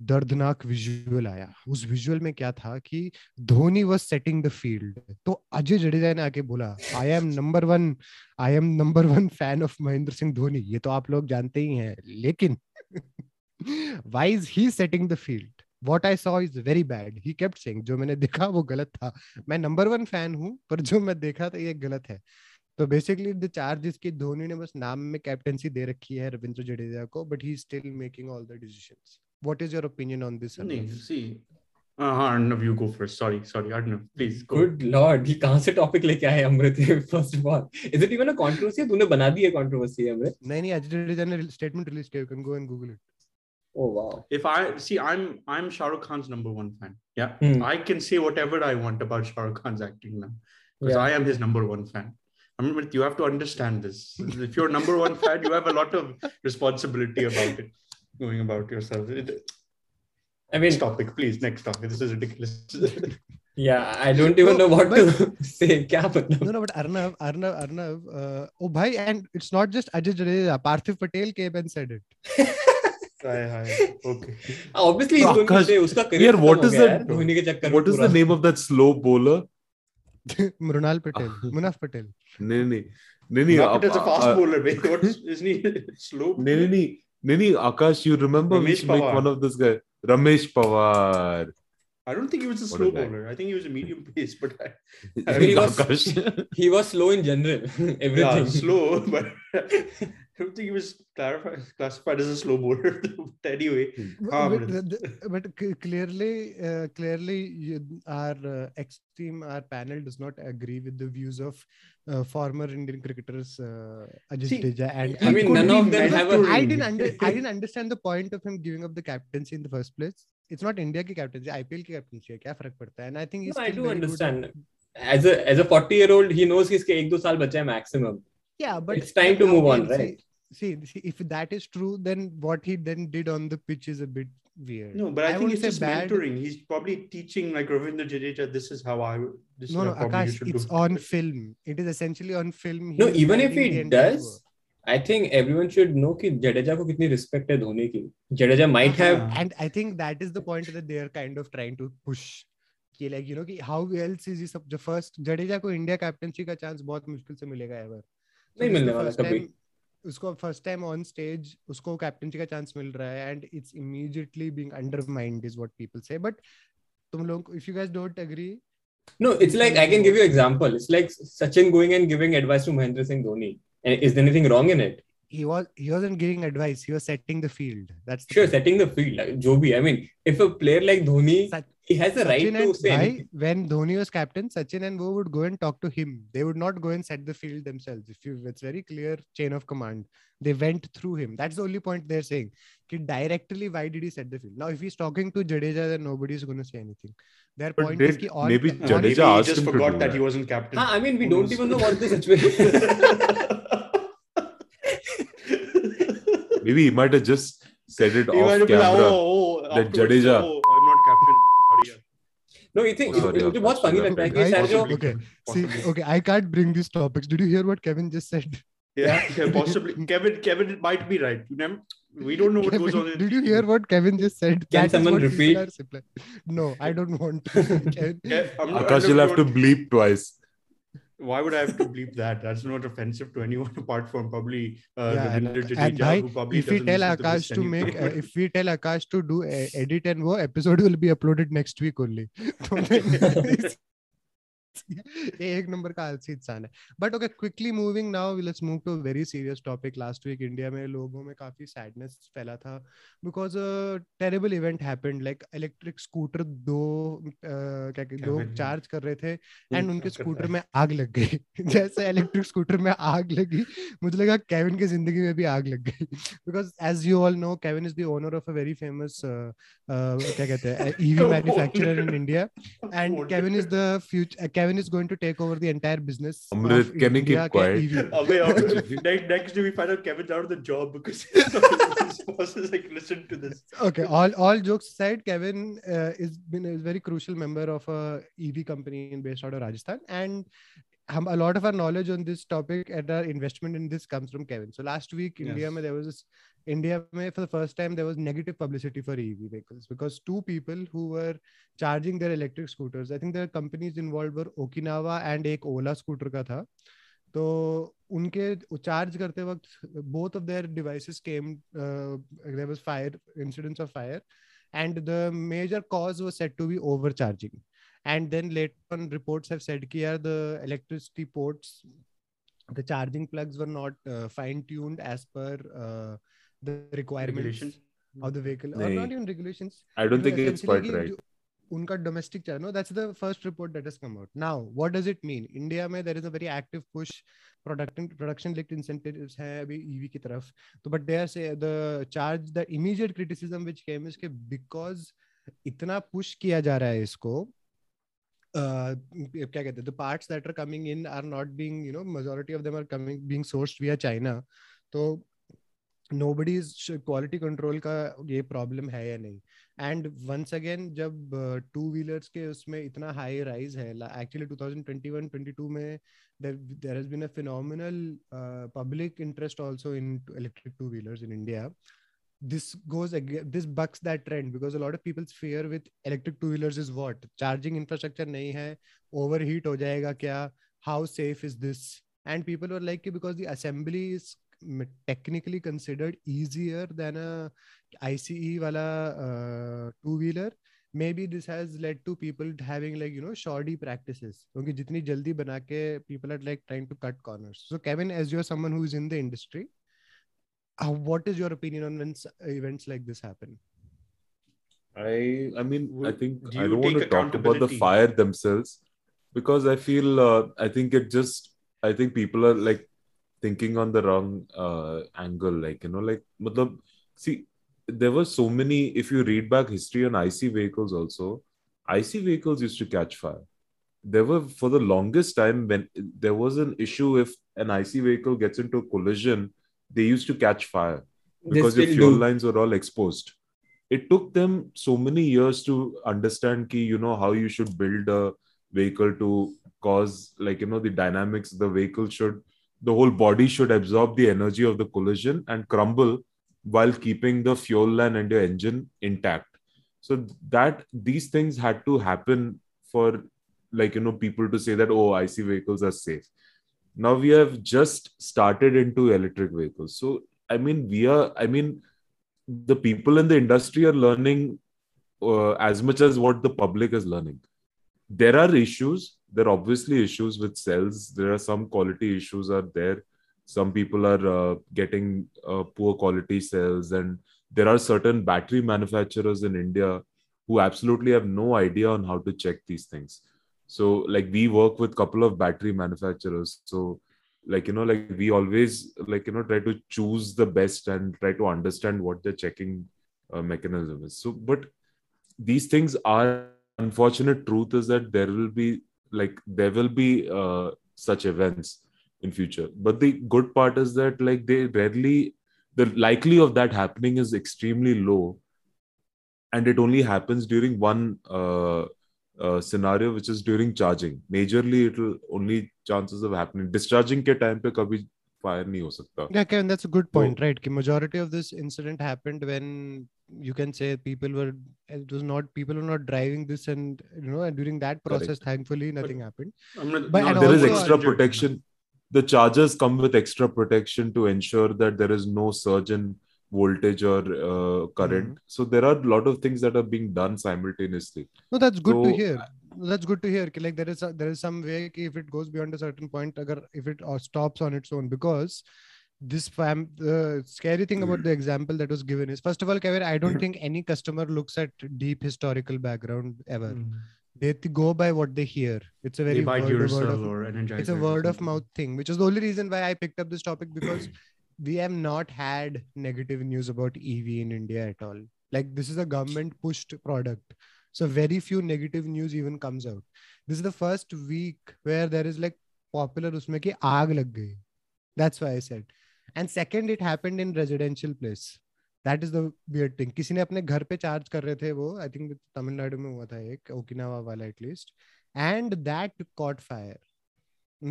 दर्दनाक विजुअल आया। उस विजुअल में क्या था कि Dhoni was setting the field तो अजय जडेजा ने आके बोला I am number one I am number one fan of Mahendra Singh Dhoni. ये तो आप लोग जानते ही हैं लेकिन why is he setting the field what I saw is very bad he kept saying जो मैंने देखा वो गलत था. मैं नंबर वन फ़ैन हूँ पर जो मैं देखा था ये गलत है। तो बेसिकली द चार्ज की धोनी ने बस नाम में कैप्टनसी दे रखी है रविंद्र जडेजा को but he still making all the decisions what is your opinion on this नहीं. Uh. गुड लॉर्ड ये कहाँ से टॉपिक लेके आए Amrit? First of all is it even a controversy तूने बना दी है कंट्रोवर्सी अमृत? नहीं नहीं अजय जडेजा ने स्टेटमेंट रिलीज़ किया you can go and Google it Oh wow! If I see, I'm I'm Shah Rukh Khan's number one fan. Yeah, mm. I can say whatever I want about Shah Rukh Khan's acting now because yeah. I am his number one fan. Amrit, you have to understand this. if you're number one fan, you have a lot of responsibility about it, going about yourself. It, I mean, topic, please. Next topic. This is ridiculous. yeah, I don't even no, know what but, to say. no, no, but Arnav, Arnav, Arnav. Uh, oh, bhai, and it's not just Ajay Jadeja. Parthiv Patel came and said it. Obviously, he's going to say उसका career what is that? Dhoni के चक्कर What is the name of that slow bowler? Mrinal Patel Munaf Patel नहीं नहीं नहीं नहीं आप it's a fast bowler भाई what is नहीं स्लो नहीं नहीं नहीं नहीं नहीं Akash you remember which make one of this guy Ramesh Pawar I don't think he was a what slow a bowler. I think he was a medium pace, but I, I mean, he was he was slow in general. Everything yeah, slow, but I don't think he was clarified, classified as a slow bowler. but anyway, but, Ah, but, but- the- but c- clearly uh, clearly you, our uh, ex team our panel does not agree with the views of uh, former indian cricketers uh, ajay See, Jadeja and I mean, could none be of them meant have to a. I ring. didn't under, I didn't understand the point of him giving up the captaincy in the first place. It's not India की captaincy, IPL की captaincy है. क्या फर्क पड़ता है? And I think he's No, I still do very good understand. at- As a as a 40 year old, he knows कि इसके एक दो साल बचे हैं maximum. Yeah, but It's time to now move on, again, right? see, see, see if that is true, then what he then did on the pitch is a bit weird. No, but I, think won't it's say just bad. mentoring. He's probably teaching like Ravinder Jadeja. This is how I. This No, is no, how probably you Akash, should it's do. on film. It is essentially on film. No, He is even if guiding the he entire does, I think everyone should know कि जडेजा को कितनी respect है धोनी की. Jadeja might Uh-huh. have and I think that is the point that they are kind of trying to push. कि like you know कि how else is he sub the first Jadeja को India captaincy का chance बहुत मुश्किल से मिलेगा ever. नहीं मिलने वाला कभी. उसको फ़र्स्ट टाइम ऑन स्टेज उसको कैप्टनसी का चांस मिल रहा है and it's immediately being undermined is what people say but तुम लोग if you guys don't agree No, it's like I can give you example. It's like Sachin going and giving advice to Mahendra Singh Dhoni. And is there anything wrong in it? he was he wasn't giving advice he was setting the field that's the Sure, thing. setting the field. Like, जो भी. I mean, if a player like Dhoni, Sach- he has a right Sachin to and say Bhai, when Dhoni was captain, Sachin and Wo would go and talk to him. They would not go and set the field themselves. If you, it's very clear chain of command. They went through him. That's the only point they're saying. Ki directly, why did he set the field? Now, if he's talking to Jadeja, then nobody is going to say anything. Their But point is did- ki on, maybe on- maybe Jadeja he asked just him to forgot do that that. he wasn't captain. Huh, I mean, we Who don't knows? even know what the situation. Maybe he might have just said it He off have been camera. oh, oh, that afterwards, Jadeja- Oh, I'm not captain. Sorry. yeah. no, you think Oh, sorry, मुझे बहुत Akash, funny sorry, लगता है Akash. कि Bhai, Sergio Possibly. okay. See, Possibly. okay, I can't bring these topics. Did you hear what Kevin just said? Yeah, yeah, possibly. Kevin, Kevin might be right. You never, we don't know what goes on. Kevin, in- did you hear what Kevin just said? Can That is someone what people repeat? are supplying. No, I don't want to. Kevin, Yeah, I'm not- Akash I'm will not- have to bleep twice. Why would I have to bleep that? That's not offensive to anyone apart from probably uh, yeah, and, and who probably if we tell to Akash to make, uh, if we tell Akash to do uh, edit and wo episode will be uploaded next week only. ये एक number का आलसी इंसान है। But okay quickly moving now let's move to very serious topic last week India में लोगों में काफ़ी सैडनेस फैला था। Because terrible event happened like electric scooter दो uh, क्या कहते लोग चार्ज कर रहे थे एंड उनके स्कूटर में आग लग गई। जैसे इलेक्ट्रिक स्कूटर में आग लगी मुझे लगा केविन की ज़िंदगी में भी आग लग गई। Because as you all know Kevin is the owner of a very famous क्या कहते हैं EV manufacturer in India. Kevin is the future. Uh, Kevin is going to take over the entire business. Amrit, of can you keep quiet? EV. Away, away. next, next day we find out Kevin's out of the job because his boss is like, listen to this. Okay, all all jokes aside, Kevin uh, is been a very crucial member of a EV company in based out of Rajasthan, and hum, a lot of our knowledge on this topic and our investment in this comes from Kevin. So last week, India, Yes. mein, there was this, India for the first time there was negative publicity for EV vehicles because two people who were charging their electric scooters. I think the companies involved were Okinawa and एक Ola scooter का था. तो उनके charge करते वक्त of their devices came uh, there was fire incidents of fire and the major cause was said to be overcharging and then later on reports have said यार the electricity ports the charging plugs were not uh, fine tuned as per uh, the requirements hmm. of the vehicle or not even regulations. I don't think it's quite right. उनका domestic channel that's the first report that has come out now what does it mean India में there is a very active push production production linked incentives है अभी EV की तरफ़ तो but there say the charge the immediate criticism which came is के because इतना push किया जा रहा है इसको Uh, क्या कहते हैं the parts that are coming in are not being you know majority of them are coming being sourced via China तो nobody's quality control का ये problem है या नहीं एंड वंस अगेन जब टू uh, व्हीलर्स के उसमें इतना हाई राइज है एक्चुअली 2021 22 में there has been a phenomenal public interest also in electric two wheelers in India this goes this bucks that trend because a lot of people's fear with electric two wheelers is what charging infrastructure nahi hai overheat ho jayega kya how safe is this and people were like because the assembly is technically considered easier than a ICE wala uh, two wheeler maybe this has led to people having like you know shoddy practices क्योंकि जितनी जल्दी बना के people are like trying to cut corners so Kevin as you're someone who is in the industry uh, what is your opinion on when s- events like this happen I I mean I Would- think do I you don't want take to talk about the accountability? fire themselves because I feel uh, I think it just I think people are like thinking on the wrong uh, angle like you know like matlab, see there were so many if you read back history on IC vehicles also IC vehicles used to catch fire there were for the longest time when there was an issue if an IC vehicle gets into a collision they used to catch fire because your still fuel do. lines were all exposed. It took them so many years to understand ki, you know how you should build a vehicle to cause like you know the dynamics. The vehicle should the whole body should absorb the energy of the collision and crumble while keeping the fuel line and your engine intact. So that these things had to happen for like you know people to say that oh IC vehicles are safe. Now we have just started into electric vehicles. So I mean we are I mean the people in the industry are learning uh, as much as what the public is learning. There are issues. There are obviously issues with cells. There are some quality issues are there. Some people are uh, getting uh, poor quality cells, and there are certain battery manufacturers in India who absolutely have no idea on how to check these things. So, like we work with couple of battery manufacturers. So, like you know, like we always like you know try to choose the best and try to understand what the checking uh, mechanism is. So, but these things are unfortunate truth is that there will be like there will be uh, such events in future. But the good part is that like they rarely the likely of that happening is extremely low. And it only happens during one uh, uh, scenario which is during charging. Majorly it will only chances of happening. Discharging ke time pe kabhi fire नहीं हो सकता Yeah, Kevin, that's a good So- point, right? Ki majority of this incident happened when you can say people were it was not people were not driving this, and you know, and during that process, thankfully, nothing happened. I'm not, But- not and there is also- extra injured. protection the chargers come with extra protection to ensure that there is no surge in voltage or uh, current Mhm. so there are a lot of things that are being done simultaneously No, that's good to So, hear. That's good to hear. Like there is a, there is some way if it goes beyond a certain point, agar, if it uh, stops on its own, because this fam the scary thing about the example that was given is first of all, Kevin, I don't think any customer looks at deep historical background ever. Mm. They th- go by what they hear. It's a very They buy word, word of or Energizer. it's a word of mouth thing which is the only reason why i picked up this topic because we have not had negative news about ev in india at all like this is a government pushed product so very few negative news even comes out this is the first week where there is like popular usme ki aag lag gayi that's why i said and second it happened in residential place that is the weird thing किसी ने अपने घर पे charge कर रहे थे वो I think Tamil Nadu में हुआ था एक ओकिनावा वाला at least and that caught fire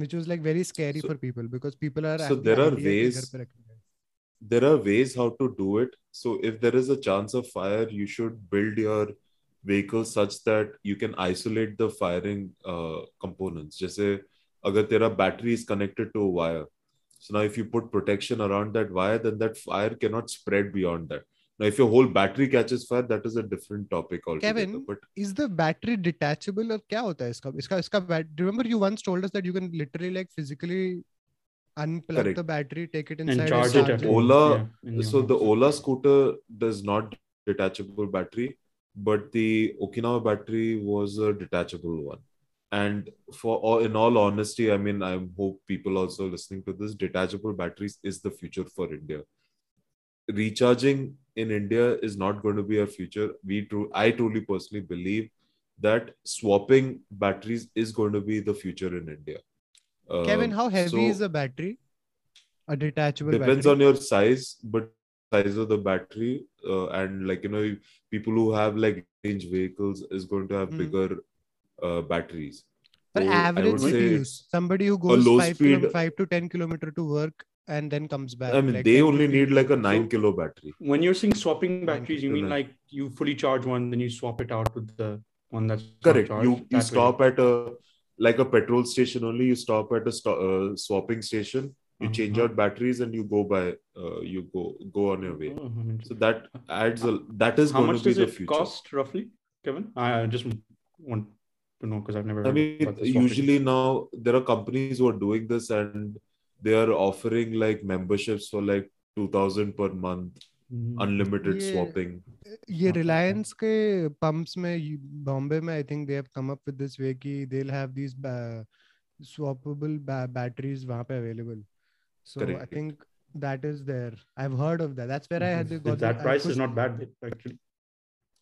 which was like very scary So- for people because people are so have the there are idea कि ways- घर पे रखेंगे। there are ways how to do it so if there is a chance of fire you should build your vehicle such that you can isolate the firing uh, components जैसे अगर तेरा battery is connected to a wire so now if you put protection around that wire then that fire cannot spread beyond that now if your whole battery catches fire that is a different topic altogether Kevin, but is the battery detachable और क्या होता है इसका इसका इसका bat- remember you once told us that you can literally like physically unplug Correct. the battery take it and inside charge So it at it. home. Ola- Yeah, in your so the house. Ola scooter does not detachable battery, but the Okinawa battery was a detachable one. And for all, in all honesty, I mean, I hope people also listening to this, detachable batteries is the future for India. Recharging in India is not going to be our future. We true, I truly personally believe that swapping batteries is going to be the future in India. Kevin, Um, how heavy so- is a battery? A detachable depends battery. on your size but size of the battery uh, and like you know people who have like range vehicles is going to have Hmm. bigger uh, batteries For So I average would city say use, somebody who goes low five, speed- kilo, five to ten kilometer to work and then comes back. i mean like they only 15 need like a 9 kilo battery When you're saying swapping batteries, you mean kilo. like you fully charge one, then you swap it out with the one that's correct charged, you you that way. stop at a like a petrol station only you stop at a sto- uh, swapping station you change Uh-huh. out batteries and you go by uh, you go go on your way Oh, I'm interested. so that adds a that is How going much to be does the it future cost roughly, Kevin? I I just want to know because I've never. I heard mean, about the swapping. usually now there are companies who are doing this and they are offering like memberships for like 2000 per month, Mhm. unlimited Yeah. swapping. ये Okay. Reliance के pumps में बॉम्बे में I think they have come up with this way कि they will have these swappable ba- batteries वहाँ पे available So Correct. I think that is there. I've heard of that. That's where mm-hmm. I had mm-hmm. got that the, price is not bad actually.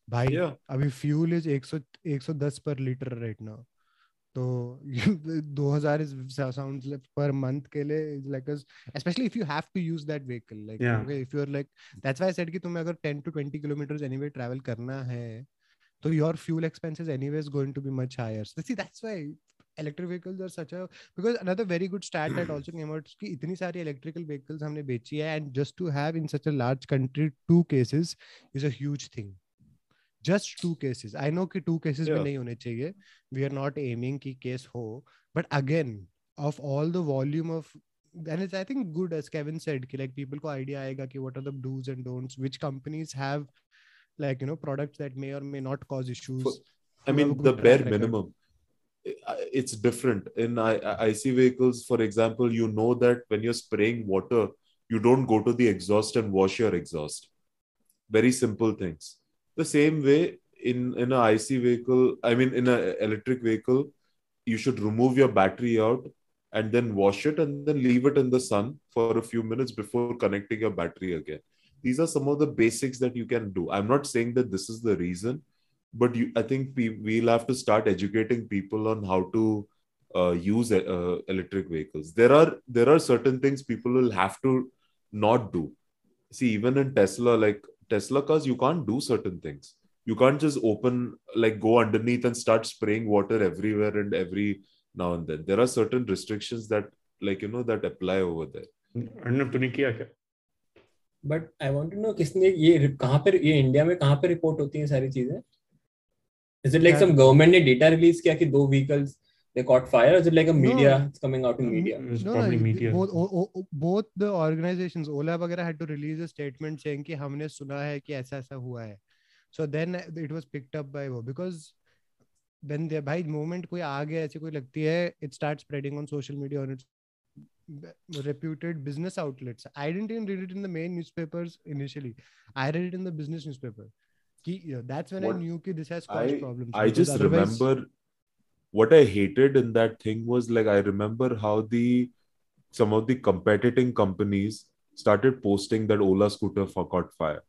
भाई yeah. अभी fuel is 100 110 पर litre right now तो 2000 is sounds पर month के लिए is like specially if you have to use that vehicle like okay if you are like that's why I said कि तुम्हें अगर 10 टू 20 किलोमीटर एनीवे ट्रैवल करना है तो your fuel expenses anyway is going to be much higher so see that's why electric vehicles are such a because another very good stat that also came out कि इतनी सारी electrical vehicles हमने बेची है and just to have in such a large country two cases is a huge thing just two cases i know कि two cases Yeah. नहीं होने चाहिए we are not aiming कि case हो but again of all the volume of and it's i think good as kevin said कि like people को idea आएगा कि what are the do's and don'ts which companies have like you know products that may or may not cause issues For- I mean, the bare record. It's different in IC vehicles. For example, you know that when you're spraying water, you don't go to the exhaust and wash your exhaust. Very simple things. The same way in in a IC vehicle, I mean, in an electric vehicle, you should remove your battery out and then wash it and then leave it in the sun for a few minutes before connecting your battery again. These are some of the basics that you can do. I'm not saying that this is the reason, but you, I think we, we'll have to start educating people on how to uh, use uh, electric vehicles. There are there are certain things people will have to not do. See, even in Tesla, like Tesla cars, you can't do certain things. You can't just open like go underneath and start spraying water everywhere and every now and then. There are certain restrictions that like you know that apply over there. Arnav तूने किया क्या but I want to know किसने ये कहाँ पर ये India में कहाँ पे रिपोर्ट होती हैं सारी चीजें Is it like Yeah. Some government ने डेटा रिलीज़ किया कि दो vehicles they caught fire is it like a No. Media it's coming out in media It's no, probably no, media. Both, o- o- both the organizations, Ola वगैरह had to release a statement saying कि हमने सुना है कि ऐसा ऐसा हुआ है. So then it was picked up by वो because when the भाई moment कोई आ गया ऐसी कोई लगती है it starts spreading on social media on its reputed business outlets. I didn't even read it in the main newspapers initially. I read it in the business newspaper. कि, yeah, that's when What I knew कि this has caused I problems. I just otherwise- remember what I hated in that thing was like I remember how the some of the competing companies started posting that Ola scooter for caught fire.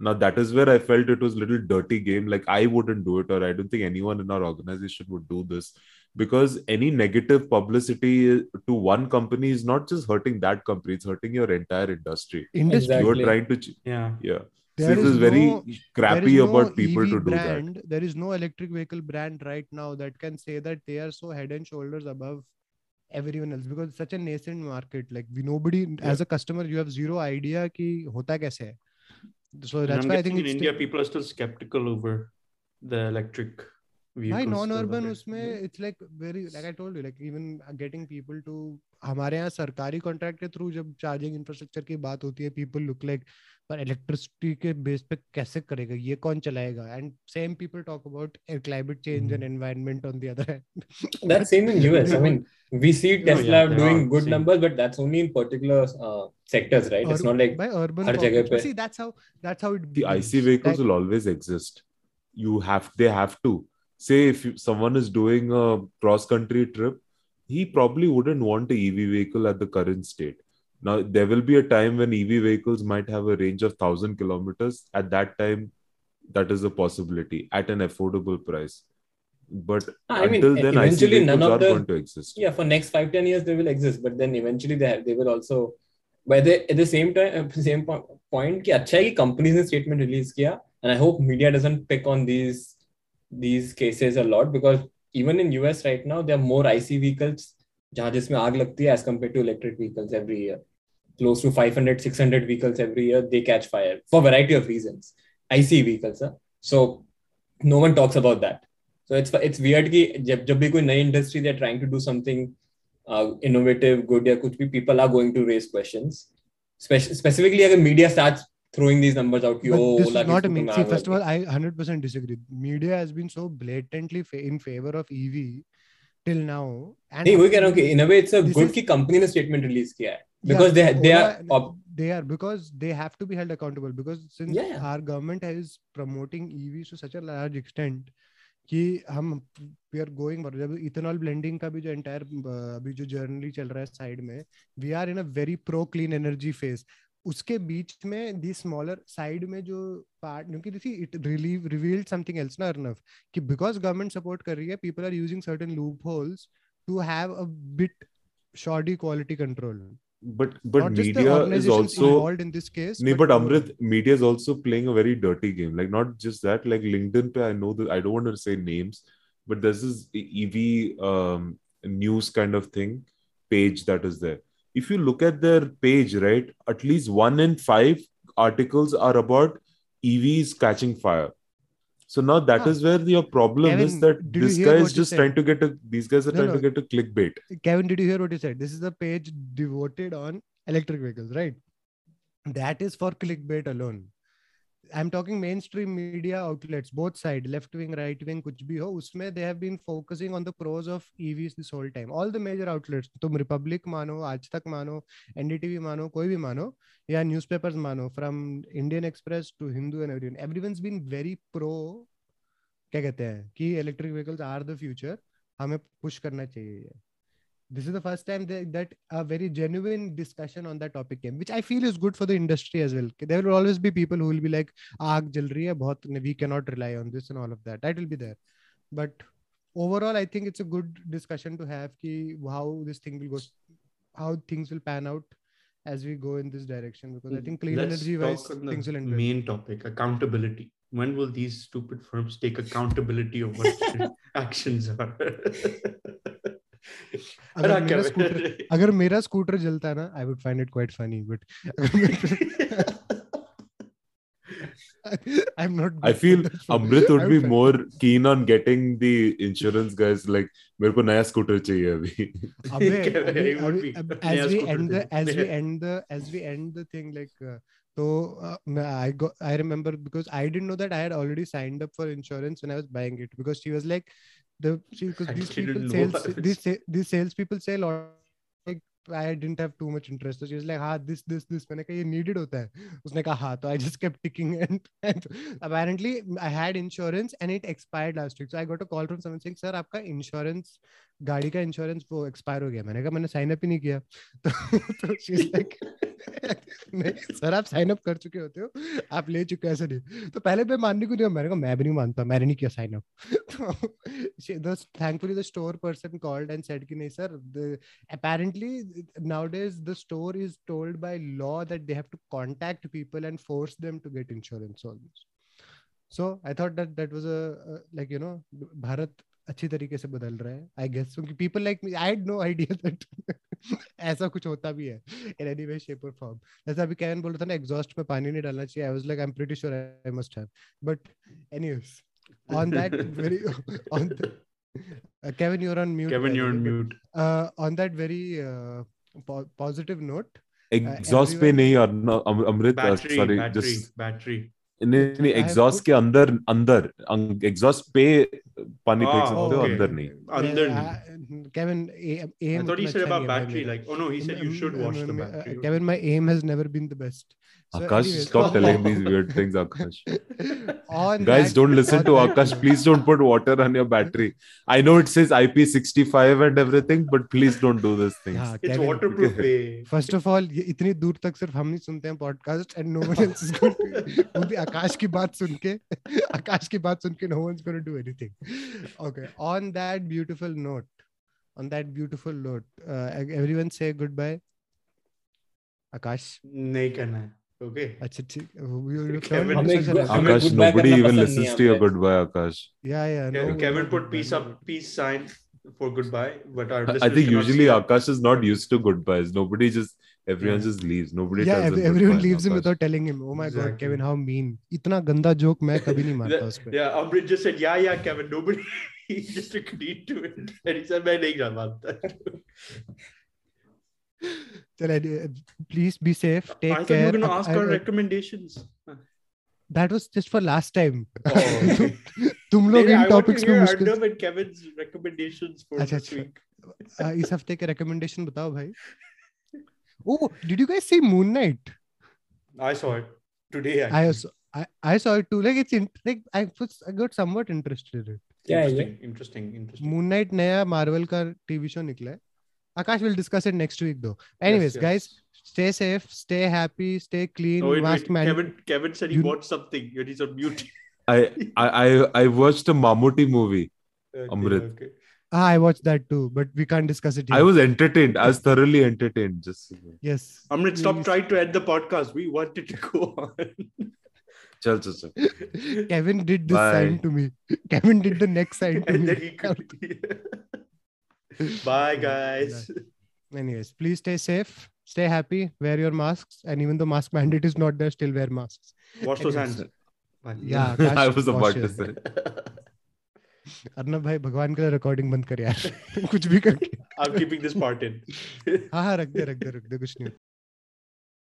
Now that is where I felt it was a little dirty game. Like I wouldn't do it, or I don't think anyone in our organization would do this because any negative publicity eh, to one company is not just hurting that company; it's hurting your entire industry. industry. You are trying to, ch- Yeah. yeah. There so it is was very no- crappy there is about no people EV to do brand, that. There is no electric vehicle brand right now that can say that they are so head and shoulders above everyone else because it's such a nascent market. Like we nobody yeah. as a customer, you have zero idea कि होता कैसे है. So And that's I'm why I think in India people are still skeptical over the electric vehicles. भाई still non-urban there. उसमें it's like very like I told you like even getting people to हमारे यहाँ सरकारी contract के through जब charging infrastructure की बात होती है पीपल लुक लाइक पर इलेक्ट्रिसिटी के बेस पे कैसे करेगा? ये कौन चलाएगा? And same people talk about climate change and environment on the other hand that same in US I mean we see Tesla doing good numbers but that's only in particular sectors right it's not like हर जगह पे. See that's how that's how it the IC vehicles will always exist you have they have to say if someone is doing a cross country trip he probably wouldn't want a ev vehicle at the current state. Now there will be a time when EV vehicles might have a range of thousand kilometers. At that time, that is a possibility at an affordable price. But I mean, until then, IC eventually vehicles none of are the- going to exist. yeah for next five ten years they will exist but then eventually they have, they will also but they, at the same time at the same po- point कि अच्छा है कि companies ने statement release किया and I hope media doesn't pick on these these cases a lot because even in US right now there are more IC vehicles जहाँ जिसमें आग लगती है as compared to electric vehicles every year close to 500 600 vehicles every year they catch fire for a variety of reasons. IC vehicles huh? so no one talks about that. So it's it's weird कि जब जब भी कोई नई industry they trying to do innovative good good या कुछ people are going to raise questions. Questions specifically, अगर media starts throwing these numbers out you oh, this is not a mean see first of all i 100% disagree. Media has been so blatantly fa- in favor of ev till now and hey, we can okay in a way it's a good is, ki company ne statement release kiya hai है Yeah, they they are op- they are because they have to be held accountable because since Yeah, yeah. our government is promoting EVs to such a large extent कि हम we are going जब ethanol blending का भी जो entire अभी जो generally चल रहा है साइड में we are in a very pro clean energy phase उसके बीच में दी स्मॉलर साइड में जो पार्ट क्योंकि it relieve revealed something else ना अर्नव कि बिकॉज़ गवर्नमेंट सपोर्ट कर रही है people are using certain loopholes to have a bit shoddy quality control but but not media is also involved in this case Nee, but overall. Amrit, media is also playing a very dirty game. Like not just that, like LinkedIn. Pe, I know that I don't want to say names, but there's this EV um, news kind of thing page that is there. If you look at their page, right, at least one in five articles are about EVs catching fire. So now that is where your problem is that you this guy is just trying to get a. These guys are No, trying no. to get a clickbait. Kevin, did you hear what he said? This is a page devoted on electric vehicles, right? That is for clickbait alone. I am talking mainstream media outlets both side left wing right wing कुछ भी हो, उसमें they have been focusing on the pros of EVs this whole time all the major outlets तुम Republic मानो, आज तक मानो NDTV मानो, कोई भी मानो, या न्यूज़पेपर्स मानो from Indian Express to Hindu and everyone everyone's been very pro क्या कहते हैं, कि electric vehicles are the future हमें पुश करना चाहिए this is the first time that, that a very genuine discussion on that topic came, which I feel is good for the industry as well. There will always be people who will be like, "Aag jal rahi hai, bahut, we cannot rely on this and all of that." That will be there, but overall, I think it's a good discussion to have. Ki how this thing will go, how things will pan out as we go in this direction because I think clean Let's energy wise things will end. Main topic accountability. When will these stupid firms take accountability of what actions are? अगर मेरा scooter अगर मेरा scooter जलता है ना I would find it quite funny but I'm not. I feel Amrit would be more keen on getting the insurance guys like मेरे को नया स्कूटर चाहिए अभी. अबे as we end the as we end the as we end the thing like uh, तो I I remember because I didn't know that I had already signed up for insurance when I was buying it because she was like the see because I these people sales these these sales people say a lot like I didn't have too much interest so she was like हाँ this this this मैंने कहा ये needed होता है उसने कहा हाँ तो I just kept ticking and, and apparently I had insurance and it expired last week so I got a call from someone saying sir आपका insurance गाड़ी का इंश्योरेंस वो एक्सपायर हो गया मैंने कहा मैंने साइन अप ही नहीं किया तो, तो इज़ लाइक नहीं सर आप साइन अप कर चुके होते हो आप ले चुके हो ऐसा नहीं तो पहले मैं मानने को नहीं मैंने कहा मैं भी नहीं मानता मैंने नहीं किया साइन अप तो thankfully the store person called and said कि नहीं sir apparently nowadays the store is told by law that they have to contact people and force them to get insurance almost so i thought that that was a, a like you know bharat अच्छी तरीके से बदल रहा है I guess क्योंकि people like me I had no idea that ऐसा कुछ होता भी है इन एनी वे शेप और फॉर्म जैसे अभी कैन बोल रहा था ना एग्जॉस्ट में पानी नहीं डालना चाहिए I was like I am pretty sure I must have but anyways on that very on the, uh, Kevin you're on mute Kevin, you're on mute. uh, on that very uh, po- positive note exhaust पे everyone- नहीं और Amrit sorry battery, just battery. नहीं exhaust के अंदर अंदर exhaust पे पानी फेंक सकते हो अंदर नहीं। अंदर नहीं। Kevin um thought he said battery like oh no he said you should wash the battery Kevin my aim has never been the best Akash anyways, stop on telling these weird things Akash on guys that- don't listen to Akash please don't put water on your battery I know it says IP65 and everything but please don't do these things हाँ, It's Kevin, waterproof. eh? First of all ये इतनी दूर तक सिर्फ़ हम नहीं सुनते हैं podcast and no one else is going वो भी आकाश की बात सुन के आकाश की बात सुन के no one is going to do anything okay on that beautiful note on that beautiful note everyone से गुड बाय आकाश नहीं करना है. Okay. अच्छा ठीक Akash nobody even listens to your goodbye Akash yeah yeah no Kevin, put peace up, peace sign for goodbye, but our I think usually. Akash is not used to goodbyes nobody just everyone Yeah. just leaves nobody yeah tells ev- everyone leaves him without telling him oh my exactly. god Kevin how mean इतना गंदा joke मैं कभी नहीं मारता उस पे Yeah, Amrit just said, yeah, yeah, Kevin. Nobody, he just agreed to it. And he said, मैं नहीं कर चल please be safe I take you care to I- ask I- our I- recommendations. that was just for last time Oh, तुम लोग इन I topics hear मुश्किल Arnav and Kevin's recommendations for अच्छा, this अच्छा। week. आ, इस हफ़्ते के रिकमेंडेशन बताओ भाई oh did you guys see moon knight I saw it today. i Actually. also I, I saw it too like it's in, like I was I got somewhat interested in it क्या है ये interesting, interesting, interesting. Moon Knight नया Marvel का TV show निकला है Akash will discuss it next week though. Anyways, yes. guys, stay safe, stay happy, stay clean. Oh, wait, mask wait. man- Kevin, Kevin said he You- watched something. and He's on mute. I, I I I watched a Mammootty movie. Okay, Amrit. okay. Ah, I watched that too, but we can't discuss it. Here. I was entertained. I was thoroughly entertained. Just yes. Amrit, stop Please. trying to end the podcast. We wanted to go on. chal, chal, chal. Kevin did this Bye. sign to me. Kevin did the next sign to and me. then he could. Bye, guys. Anyways, please stay safe, stay happy, wear your masks, and even though mask mandate is not there, still wear masks. Wash those Anyways. hands. Bye. Yeah, Akash I was about to washes. say. Arnab भाई भगवान के लिए recording बंद कर यार कुछ भी करके I'm keeping this part in. हाँ हाँ रख दे रख दे रख दे कुछ नहीं